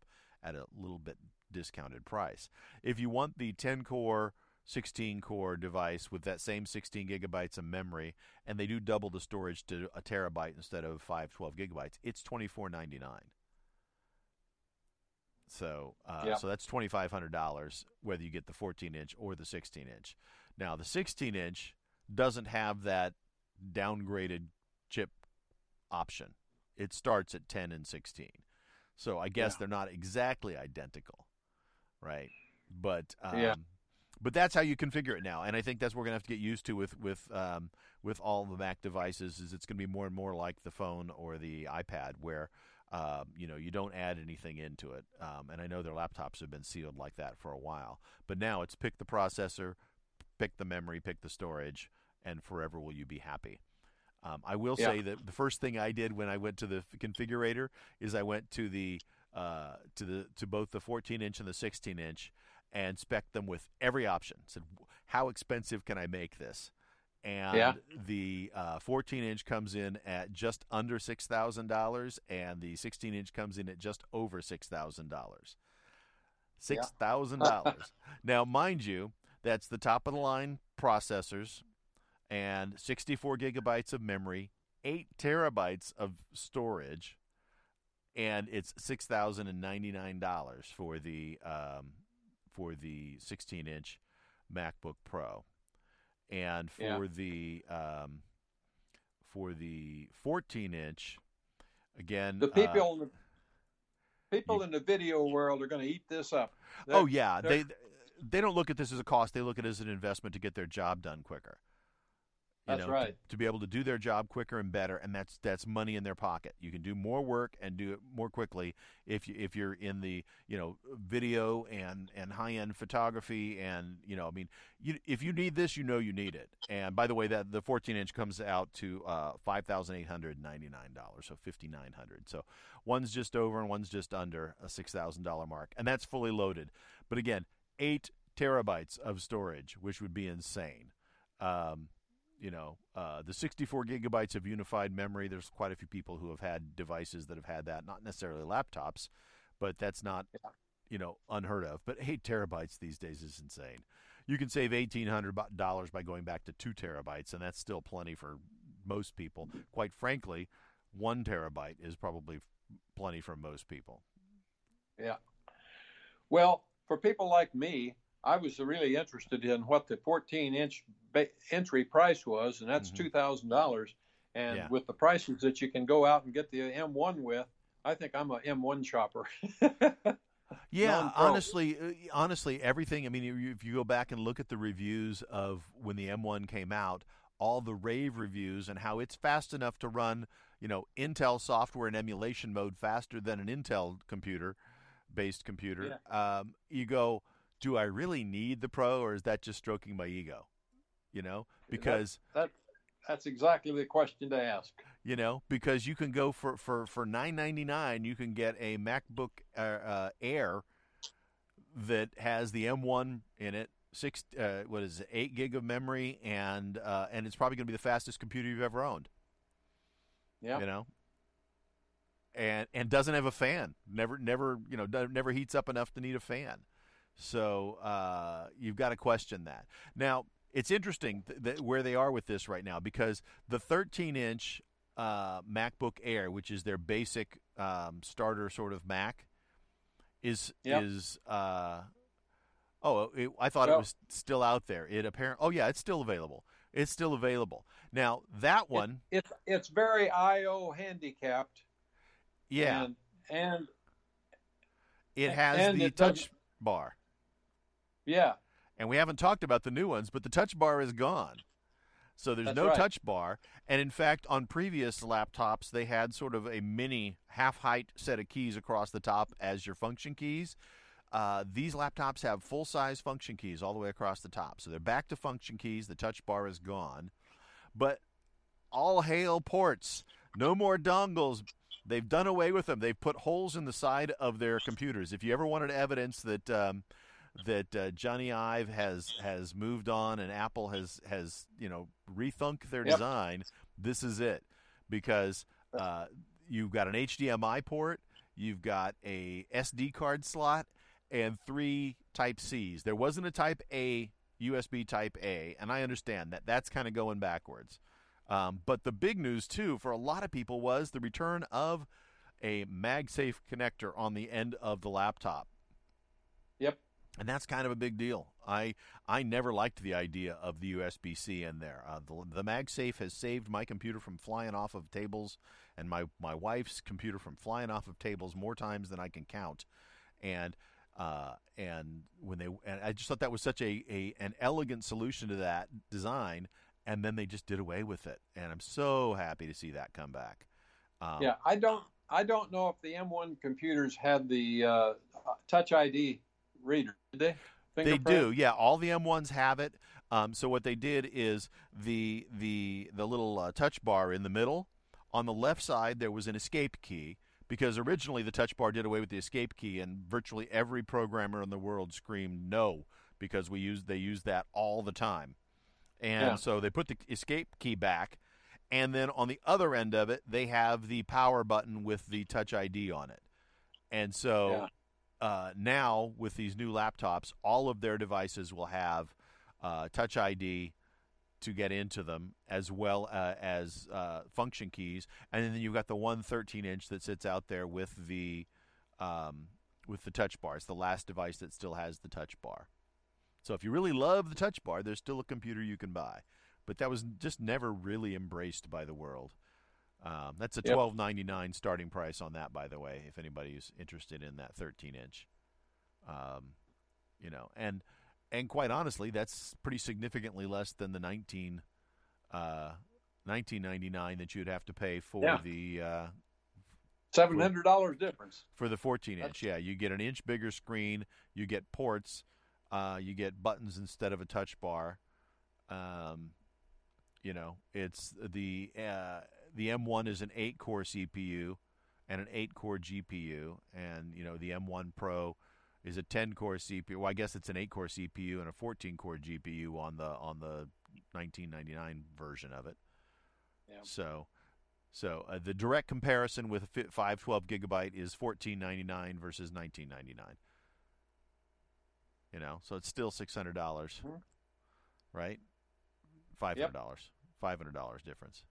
at a little bit discounted price. If you want the 10 core 16 core device with that same 16 gigabytes of memory, and they do double the storage to a terabyte instead of 512 gigabytes. It's 24.99. So, uh, Yeah. so that's twenty five hundred dollars whether you get the 14 inch or the 16 inch. Now, the 16 inch doesn't have that downgraded chip option. It starts at 10 and 16. So I guess Yeah. they're not exactly identical, right? But um, Yeah. But that's how you configure it now, and I think that's what we're gonna have to get used to with with um, with all the Mac devices. Is it's gonna be more and more like the phone or the iPad, where um, you know you don't add anything into it. Um, and I know their laptops have been sealed like that for a while, but now it's pick the processor, pick the memory, pick the storage, and forever will you be happy. Um, I will Yeah. say that the first thing I did when I went to the configurator is I went to the uh, to the to both the 14 inch and the 16 inch and spec them with every option. Said, how expensive can I make this? And Yeah. the uh, 14 inch comes in at just under six thousand dollars, and the 16 inch comes in at just over six thousand dollars. Six thousand dollars. now, mind you, that's the top of the line processors and 64 gigabytes of memory, eight terabytes of storage, and it's six thousand and ninety nine dollars for the um, for the 16 inch MacBook Pro, and for Yeah. the um, for the 14 inch, again, The uh, people in the people in the video world are going to eat this up. They're- oh yeah, they they don't look at this as a cost; they look at it as an investment to get their job done quicker. You That's know, right. To, to be able to do their job quicker and better, and that's that's money in their pocket. You can do more work and do it more quickly if you if you're in the you know video and and high end photography and you know I mean you if you need this you know you need it. And by the way, that the 14 inch comes out to uh, five thousand eight hundred ninety nine dollars, so fifty nine hundred. So one's just over and one's just under a six thousand dollar mark, and that's fully loaded. But again, eight terabytes of storage, which would be insane. Um, you know, uh, the 64 gigabytes of unified memory. There's quite a few people who have had devices that have had that, not necessarily laptops, but that's not, you know, unheard of. But eight terabytes these days is insane. You can save eighteen hundred dollars by going back to two terabytes, and that's still plenty for most people. Quite frankly, one terabyte is probably plenty for most people. Yeah. Well, for people like me, I was really interested in what the 14 inch ba- entry price was, and that's Mhm. two thousand dollars. And Yeah. with the prices that you can go out and get the M1 with, I think I'm a M1 shopper. Yeah, Non-pro. honestly, uh, honestly, everything. I mean, if you go back and look at the reviews of when the M1 came out, all the rave reviews and how it's fast enough to run, you know, Intel software in emulation mode faster than an Intel computer based computer. Um, you go, do I really need the Pro, or is that just stroking my ego? You know, because that that's exactly the question to ask. you know because you can go for for for 999 you can get a macbook uh, uh, air that has the m1 in it six uh, what is it eight gig of memory and uh, and it's probably going to be the fastest computer you've ever owned Yeah. you know and and doesn't have a fan never never you know never heats up enough to need a fan so uh, you've got to question that now it's interesting th- that where they are with this right now because the 13 inch uh, macbook air which is their basic um, starter sort of mac is Yep. is uh, oh it, i thought it was still out there it apparent oh yeah it's still available it's still available now that one It's it's very I/O handicapped. yeah And, and It has and the touch bar. Yeah, And we haven't talked about the new ones, but the touch bar is gone. So there's That's no right. touch bar. And in fact, on previous laptops, they had sort of a mini half height set of keys across the top as your function keys. Uh, these laptops have full size function keys all the way across the top. So they're back to function keys. The touch bar is gone. But all hail ports. No more dongles. They've done away with them. They've put holes in the side of their computers. If you ever wanted evidence that um, that uh, Jony Ive has has moved on and Apple has has you know rethunk their Yep. design, this is it because uh, you've got an HDMI port, you've got a SD card slot, and three Type Cs. There wasn't a Type A USB Type A, and I understand that that's kind of going backwards. Um, but the big news too for a lot of people was the return of a MagSafe connector on the end of the laptop. And that's kind of a big deal. I I never liked the idea of the USB C in there. Uh, the, the MagSafe has saved my computer from flying off of tables, and my my wife's computer from flying off of tables more times than I can count. And uh, and when they and I just thought that was such a, a an elegant solution to that design, and then they just did away with it. And I'm so happy to see that come back. Um, yeah, I don't I don't know if the M1 computers had the uh, Touch ID reader. Did they? They do, yeah. All the M1s have it. Um, so what they did is the the the little uh, touch bar in the middle. On the left side, there was an escape key because originally the touch bar did away with the escape key, and virtually every programmer in the world screamed no because we use they use that all the time. And Yeah. so they put the escape key back, and then on the other end of it, they have the power button with the Touch ID on it. And so uh, now with these new laptops, all of their devices will have uh, Touch ID to get into them, as well uh, as uh, function keys, and then you've got the one 13 inch that sits out there with the um, with the touch bar. It's the last device that still has the touch bar. So if you really love the touch bar, there's still a computer you can buy, but that was just never really embraced by the world. Um, that's a Yep. twelve ninety nine starting price on that, by the way. If anybody's interested in that thirteen inch, um, you know, and and quite honestly, that's pretty significantly less than the nineteen uh, 1999 that you'd have to pay for Yeah. the uh, Seven hundred dollars difference. for the 14 inch. That's- Yeah, you get an inch bigger screen, you get ports, uh, you get buttons instead of a touch bar. Um, you know, it's the uh, the M1 is an eight core CPU and an eight core GPU, and you know the M1 Pro is a 10 core CPU. Well, I guess it's an eight core CPU and a 14 core GPU on the on the 1999 version of it. Yeah. So, so uh, the direct comparison with a fi- 512 gigabyte is 14.99 versus 19.99. You know, so it's still six hundred dollars, Mhm. right? Five hundred dollars, five hundred dollars difference.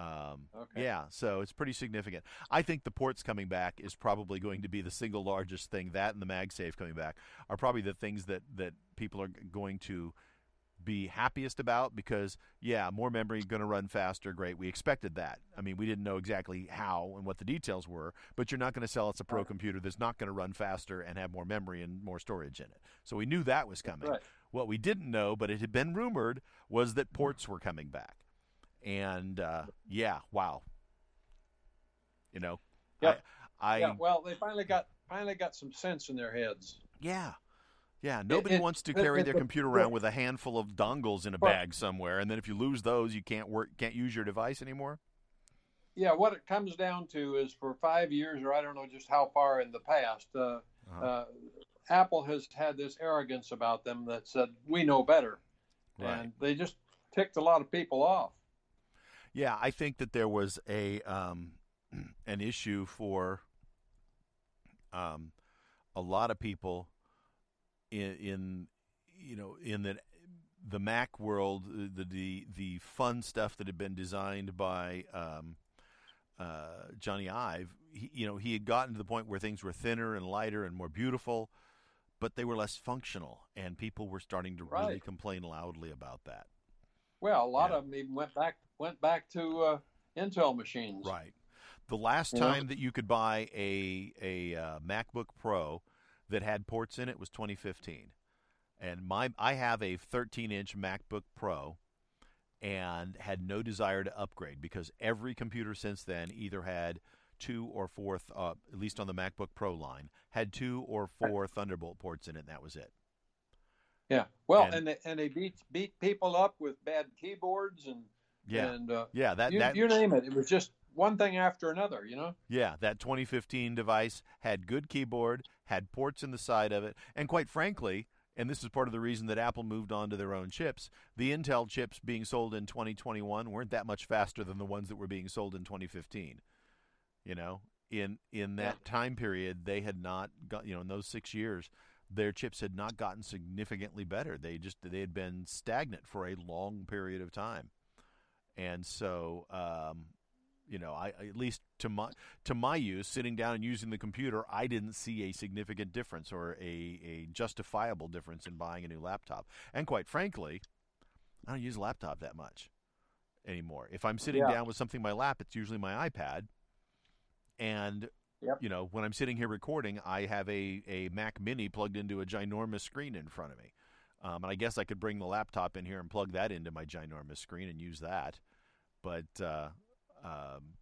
Um, Okay. Yeah, so it's pretty significant. I think the ports coming back is probably going to be the single largest thing. That and the MagSafe coming back are probably the things that that people are going to be happiest about because yeah, more memory going to run faster. Great, we expected that. I mean, we didn't know exactly how and what the details were, but you're not going to sell us a pro computer that's not going to run faster and have more memory and more storage in it. So we knew that was coming. Right. What we didn't know, but it had been rumored, was that ports were coming back. And uh, yeah, wow. You know, Yep. I, I yeah. Well, they finally got finally got some sense in their heads. yeah. Yeah, nobody it- wants to carry it- their the- computer around with a handful of dongles in a bag somewhere, and then if you lose those, you can't work, can't use your device anymore. Yeah. What it comes down to is for five years, or I don't know just how far in the past, uh, Uh-huh. uh, Apple has had this arrogance about them that said we know better, Right. and they just ticked a lot of people off. Yeah, I think that there was a um, an issue for um, a lot of people in, in you know in the the Mac world, the the the fun stuff that had been designed by um, uh, Jony Ive. He, you know, he had gotten to the point where things were thinner and lighter and more beautiful, but they were less functional, and people were starting to really complain loudly about that. Well, a lot Yeah. of them even went back went back to uh, Intel machines. Right. The last Yeah. time that you could buy a a uh, MacBook Pro that had ports in it was 2015, and my I have a 13 inch MacBook Pro, and had no desire to upgrade because every computer since then either had two or four, th- uh, at least on the MacBook Pro line, had two or four Thunderbolt ports in it, and that was it. Yeah. Well, And- and, they, and they beat beat people up with bad keyboards and Yeah, and uh, yeah, that you, that you name it. It was just one thing after another. You know. Yeah, that 2015 device had good keyboard, had ports in the side of it, and quite frankly, and this is part of the reason that Apple moved on to their own chips, the Intel chips being sold in 2021 weren't that much faster than the ones that were being sold in 2015. You know, in in that time period, they had not got, you know, in those 6 years, their chips had not gotten significantly better. They just they had been stagnant for a long period of time. And so um, you know, I at least to my to my use, sitting down and using the computer, I didn't see a significant difference or a, a justifiable difference in buying a new laptop. And quite frankly, I don't use a laptop that much anymore. If I'm sitting Yeah. down with something in my lap, it's usually my iPad. And Yep. you know, when I'm sitting here recording, I have a, a Mac Mini plugged into a ginormous screen in front of me. Um, and I guess I could bring the laptop in here and plug that into my ginormous screen and use that. But uh, um,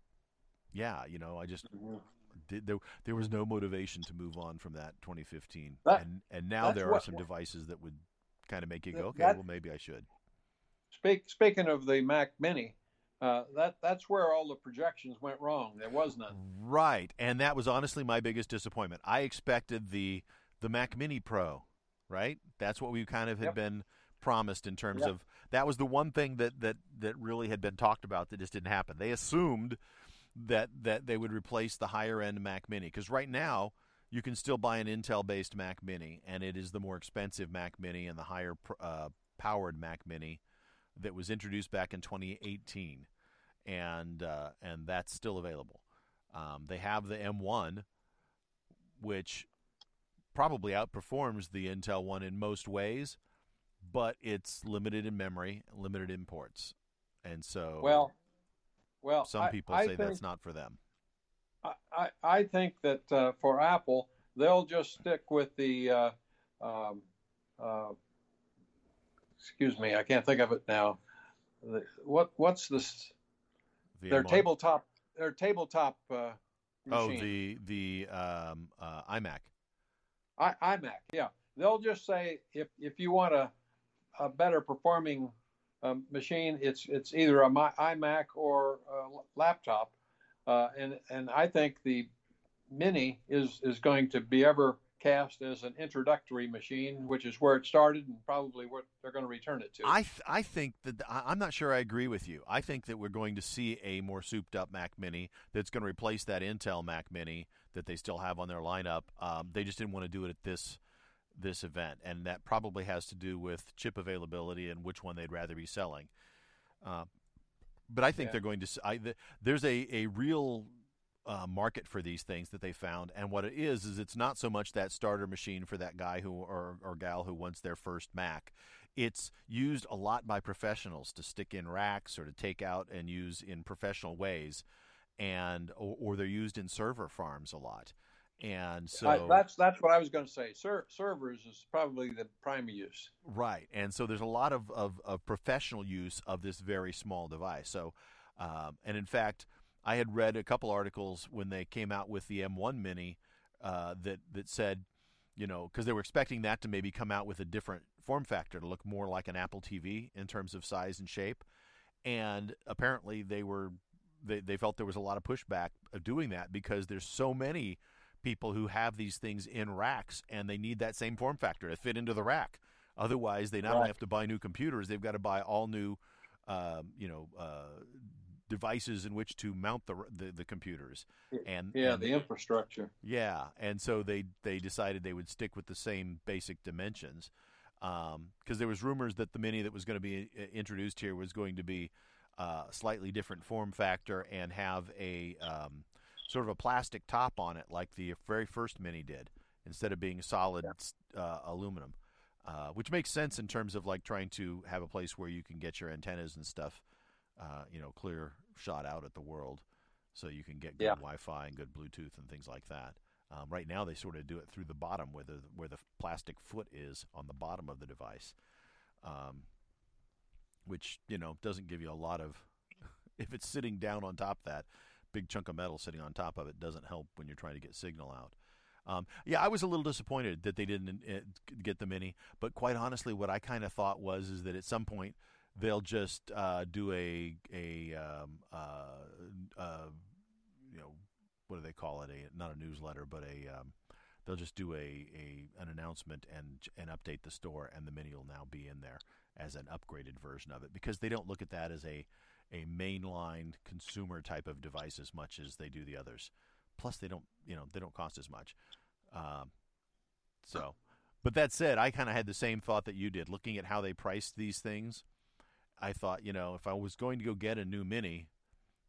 yeah, you know, I just did, there there was no motivation to move on from that 2015, That- and and now there are what- some devices that would kind of make you go, okay, that- well maybe I should. Speak, speaking of the Mac Mini, uh, that that's where all the projections went wrong. There was none. Right, and that was honestly my biggest disappointment. I expected the the Mac Mini Pro, right? That's what we kind of had Yep. been promised in terms Yep. of that was the one thing that that that really had been talked about that just didn't happen. They assumed that that they would replace the higher end Mac Mini because right now you can still buy an Intel based Mac Mini, and it is the more expensive Mac Mini and the higher uh, powered Mac Mini that was introduced back in 2018, and uh, and that's still available. Um, they have the M1, which probably outperforms the Intel one in most ways, but it's limited in memory, limited in ports, and so Well, well, some I- people I say think, that's not for them. I, I, I think that uh, for Apple, they'll just stick with the. Uh, um, uh, excuse me, I can't think of it now. the what what's this? The Their M1. tabletop their tabletop uh, Oh, the the um, uh, iMac. I, iMac, yeah. They'll just say if if you want a a better performing um, machine, it's it's either a my, iMac or a laptop, uh, and and I think the Mini is is going to be ever cast as an introductory machine, which is where it started and probably what they're going to return it to. I th- I think that I'm not sure I agree with you. I think that we're going to see a more souped up Mac Mini that's going to replace that Intel Mac Mini that they still have on their lineup. Um, they just didn't want to do it at this this event, and that probably has to do with chip availability and which one they'd rather be selling. Uh, but I think Yeah. they're going to. I, th- there's a a real uh, market for these things that they found, and what it is is it's not so much that starter machine for that guy who or or gal who wants their first Mac. It's used a lot by professionals to stick in racks or to take out and use in professional ways, and or, or they're used in server farms a lot. And so I- that's that's what I was going to say. Ser- servers is probably the prime use. Right, and so there's a lot of, of, of professional use of this very small device. So, um, and in fact, I had read a couple articles when they came out with the M1 Mini uh, that that said, you know, because they were expecting that to maybe come out with a different form factor to look more like an Apple TV in terms of size and shape, and apparently they were they, they felt there was a lot of pushback of doing that because there's so many people who have these things in racks and they need that same form factor to fit into the rack. Otherwise, they not only have to buy new computers, they've got to buy all new, um, you know, uh, devices in which to mount the the, the computers. And Yeah, and- the infrastructure. yeah, and so they they decided they would stick with the same basic dimensions, because there was rumors that the mini that was going to be uh, introduced here was going to be uh, slightly different form factor and have a um, sort of a plastic top on it, like the very first mini did, instead of being solid uh, aluminum, uh, which makes sense in terms of like trying to have a place where you can get your antennas and stuff, uh, you know, clear shot out at the world so you can get good Yeah. Wi-Fi and good Bluetooth and things like that. Um, right now, they sort of do it through the bottom, where the where the plastic foot is on the bottom of the device, um, which you know doesn't give you a lot of. if it's sitting down on top of that big chunk of metal sitting on top of it doesn't help when you're trying to get signal out. Um, yeah, I was a little disappointed that they didn't uh, get the mini, but quite honestly, what I kind of thought was is that at some point they'll just uh, do a a um, uh, uh, you know what do they call it? A not a newsletter but a um, they'll just do a, a an announcement and and update the store and the mini will now be in there as an upgraded version of it because they don't look at that as a a mainline consumer type of device as much as they do the others. Plus they don't you know they don't cost as much. Um, so but that said i kind of had the same thought that you did. Looking at how they priced these things i thought you know if i was going to go get a new mini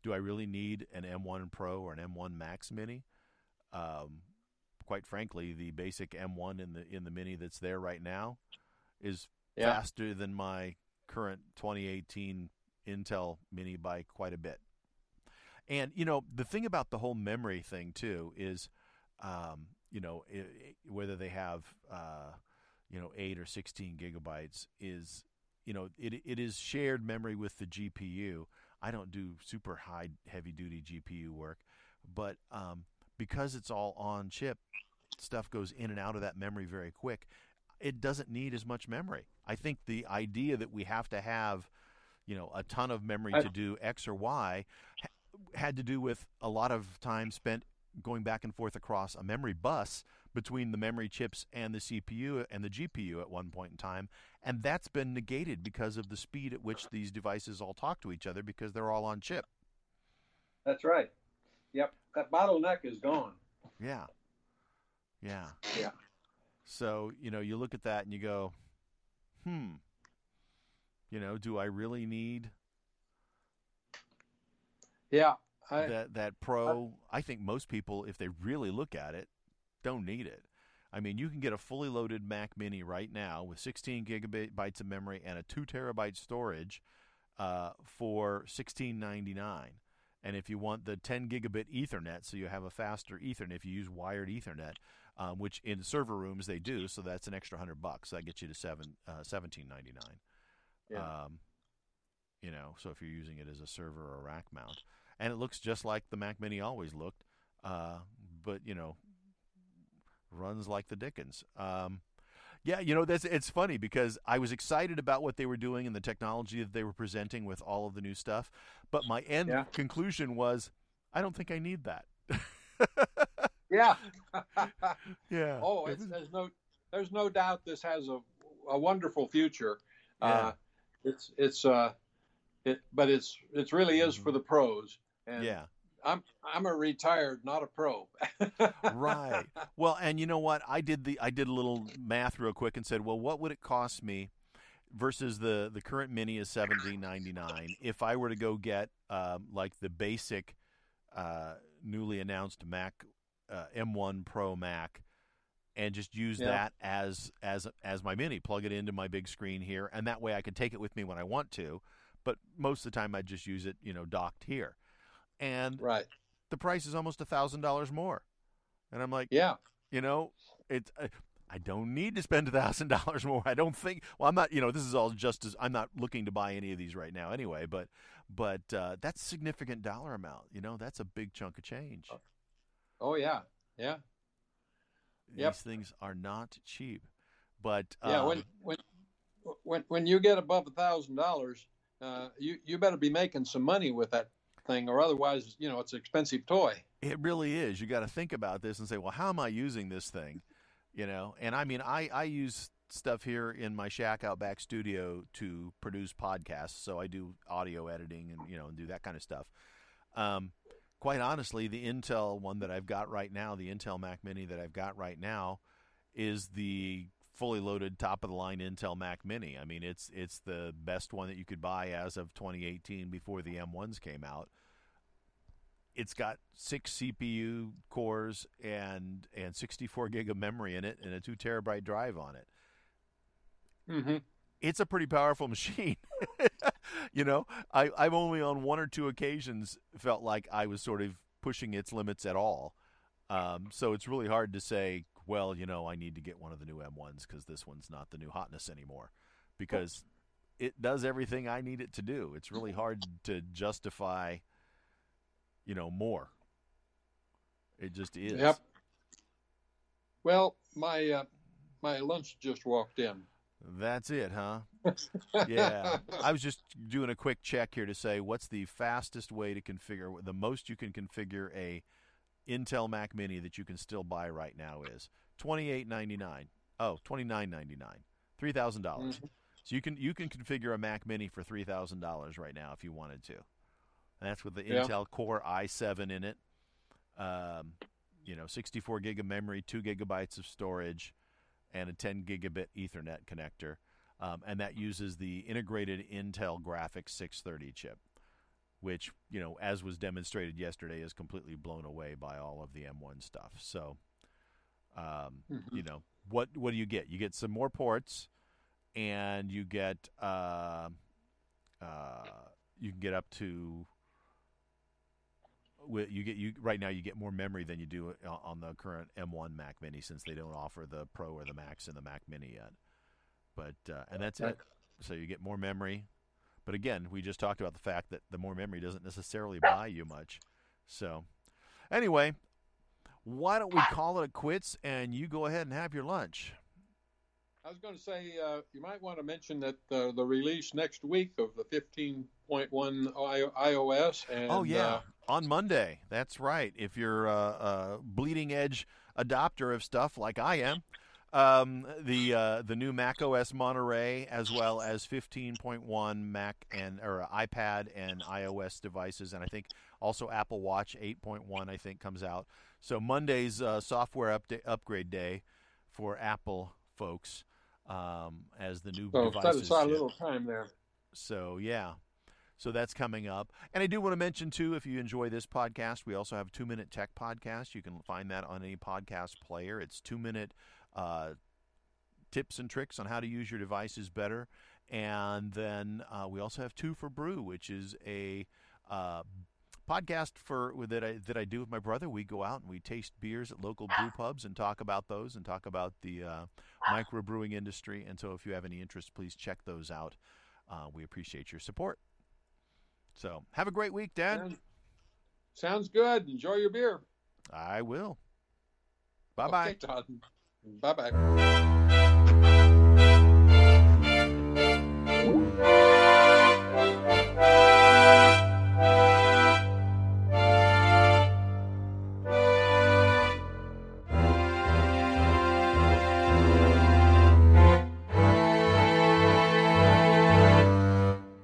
do I really need an M1 Pro or an M1 Max Mini? Um, quite frankly, the basic M1 in the in the Mini that's there right now is Yeah. faster than my current 2018 Intel Mini by quite a bit. And you know, the thing about the whole memory thing too is, um, you know, i i whether they have, uh, you know, eight or 16 gigabytes is, you know, it it is shared memory with the GPU. I don't do super high heavy duty GPU work, but um, because it's all on chip, stuff goes in and out of that memory very quick. It doesn't need as much memory. I think the idea that we have to have, you know, a ton of memory to do X or Y had to do with a lot of time spent going back and forth across a memory bus between the memory chips and the CPU and the GPU at one point in time. And that's been negated because of the speed at which these devices all talk to each other because they're all on chip. That's right. Yep, that bottleneck is gone. Yeah. Yeah. Yeah. So, you know, you look at that and you go, hmm, you know, do I really need Yeah, I, that that pro? I think most people, if they really look at it, don't need it. I mean, you can get a fully loaded Mac Mini right now with 16 gigabytes of memory and a two terabyte storage uh, for 16.99. And if you want the 10 gigabit Ethernet, so you have a faster Ethernet, if you use wired Ethernet, um, which in server rooms they do, so that's an extra hundred bucks. That gets you to seven uh, 17.99. Yeah. Um, You know, so if you're using it as a server or rack mount, and it looks just like the Mac Mini always looked, uh, but you know, runs like the Dickens. Um, yeah, you know that's it's funny because I was excited about what they were doing and the technology that they were presenting with all of the new stuff, but my end Yeah. conclusion was, I don't think I need that. Yeah. yeah. oh, there's no there's no doubt this has a a wonderful future. Yeah. Uh, it's it's uh it but it's it really is Mhm. for the pros. And yeah. I'm I'm a retired, not a pro. right. Well, and you know what? I did the I did a little math real quick and said, well, what would it cost me versus the the current Mini is seventeen ninety nine if I were to go get um, like the basic uh, newly announced Mac uh, M1 Pro Mac and just use Yeah. that as as as my Mini, plug it into my big screen here, and that way I can take it with me when I want to. But most of the time, I just use it, you know, docked here. And Right. the price is almost a thousand dollars more, and I'm like, Yeah. you know, it's I don't need to spend a thousand dollars more. I don't think. Well, I'm not. You know, this is all just as I'm not looking to buy any of these right now anyway. But but uh, that's a significant dollar amount. You know, that's a big chunk of change. Oh yeah. Yeah. These Yep. things are not cheap. But Yeah. um, when when when when you get above a thousand dollars, uh, you you better be making some money with that thing, or otherwise, you know, it's an expensive toy. It really is. You got to think about this and say, well, how am I using this thing? You know, and I mean, I I use stuff here in my shack out back studio to produce podcasts, so I do audio editing and you know and do that kind of stuff. Um, quite honestly, the Intel one that I've got right now, the Intel Mac Mini that I've got right now, is the fully loaded top of the line Intel Mac Mini. I mean, it's it's the best one that you could buy as of 2018 before the M1s came out it's got six CPU cores and and 64 gig of memory in it and a two terabyte drive on it. Mm-hmm. It's a pretty powerful machine. you know, I, I've only on one or two occasions felt like I was sort of pushing its limits at all. Um, so it's really hard to say, well, you know, I need to get one of the new M1s because this one's not the new hotness anymore. Because it does everything I need it to do. It's really hard to justify, you know, more. It just is. Yep. Well, my uh, my lunch just walked in. That's it, huh? yeah. I was just doing a quick check here to say what's the fastest way to configure the most you can configure a Intel Mac Mini that you can still buy right now is twenty eight ninety nine. Oh, twenty nine ninety nine. Three thousand dollars. Mhm. So you can you can configure a Mac Mini for three thousand dollars right now if you wanted to. And that's with the Yeah. Intel Core i7 in it. Um, you know, sixty four gig of memory, two gigabytes of storage, and a ten gigabit Ethernet connector. Um, and that uses the integrated Intel Graphics 630 chip, which you know, as was demonstrated yesterday, is completely blown away by all of the M1 stuff. So, um, Mhm. you know, what what do you get? You get some more ports, and you get uh, uh, you can get up to. You get you right now. You get more memory than you do on the current M1 Mac Mini, since they don't offer the Pro or the Max in the Mac Mini yet. But uh, and that's it. So you get more memory, but again, we just talked about the fact that the more memory doesn't necessarily buy you much. So anyway, why don't we call it a quits and you go ahead and have your lunch? I was going to say uh, you might want to mention that uh, the release next week of the 15.1 I- iOS and oh yeah, uh, on Monday. That's right. If you're a, a bleeding edge adopter of stuff like I am, um, the uh, the new Mac OS Monterey as well as 15.1 Mac and or iPad and iOS devices, and I think also Apple Watch 8.1 I think comes out. So Monday's uh, software update upgrade day for Apple folks um, as the new so devices. set aside a little time there. So yeah. So that's coming up. And I do want to mention too, if you enjoy this podcast, we also have a two minute tech podcast. You can find that on any podcast player. It's two minute uh, tips and tricks on how to use your devices better. And then uh, we also have two for brew, which is a uh, podcast for that I that I do with my brother. We go out and we taste beers at local brew pubs and talk about those and talk about the uh, microbrewing industry. And so, if you have any interest, please check those out. Uh, we appreciate your support. So have a great week, Dan. Sounds, sounds good. Enjoy your beer. I will. Bye bye. Okay, Todd. Bye bye.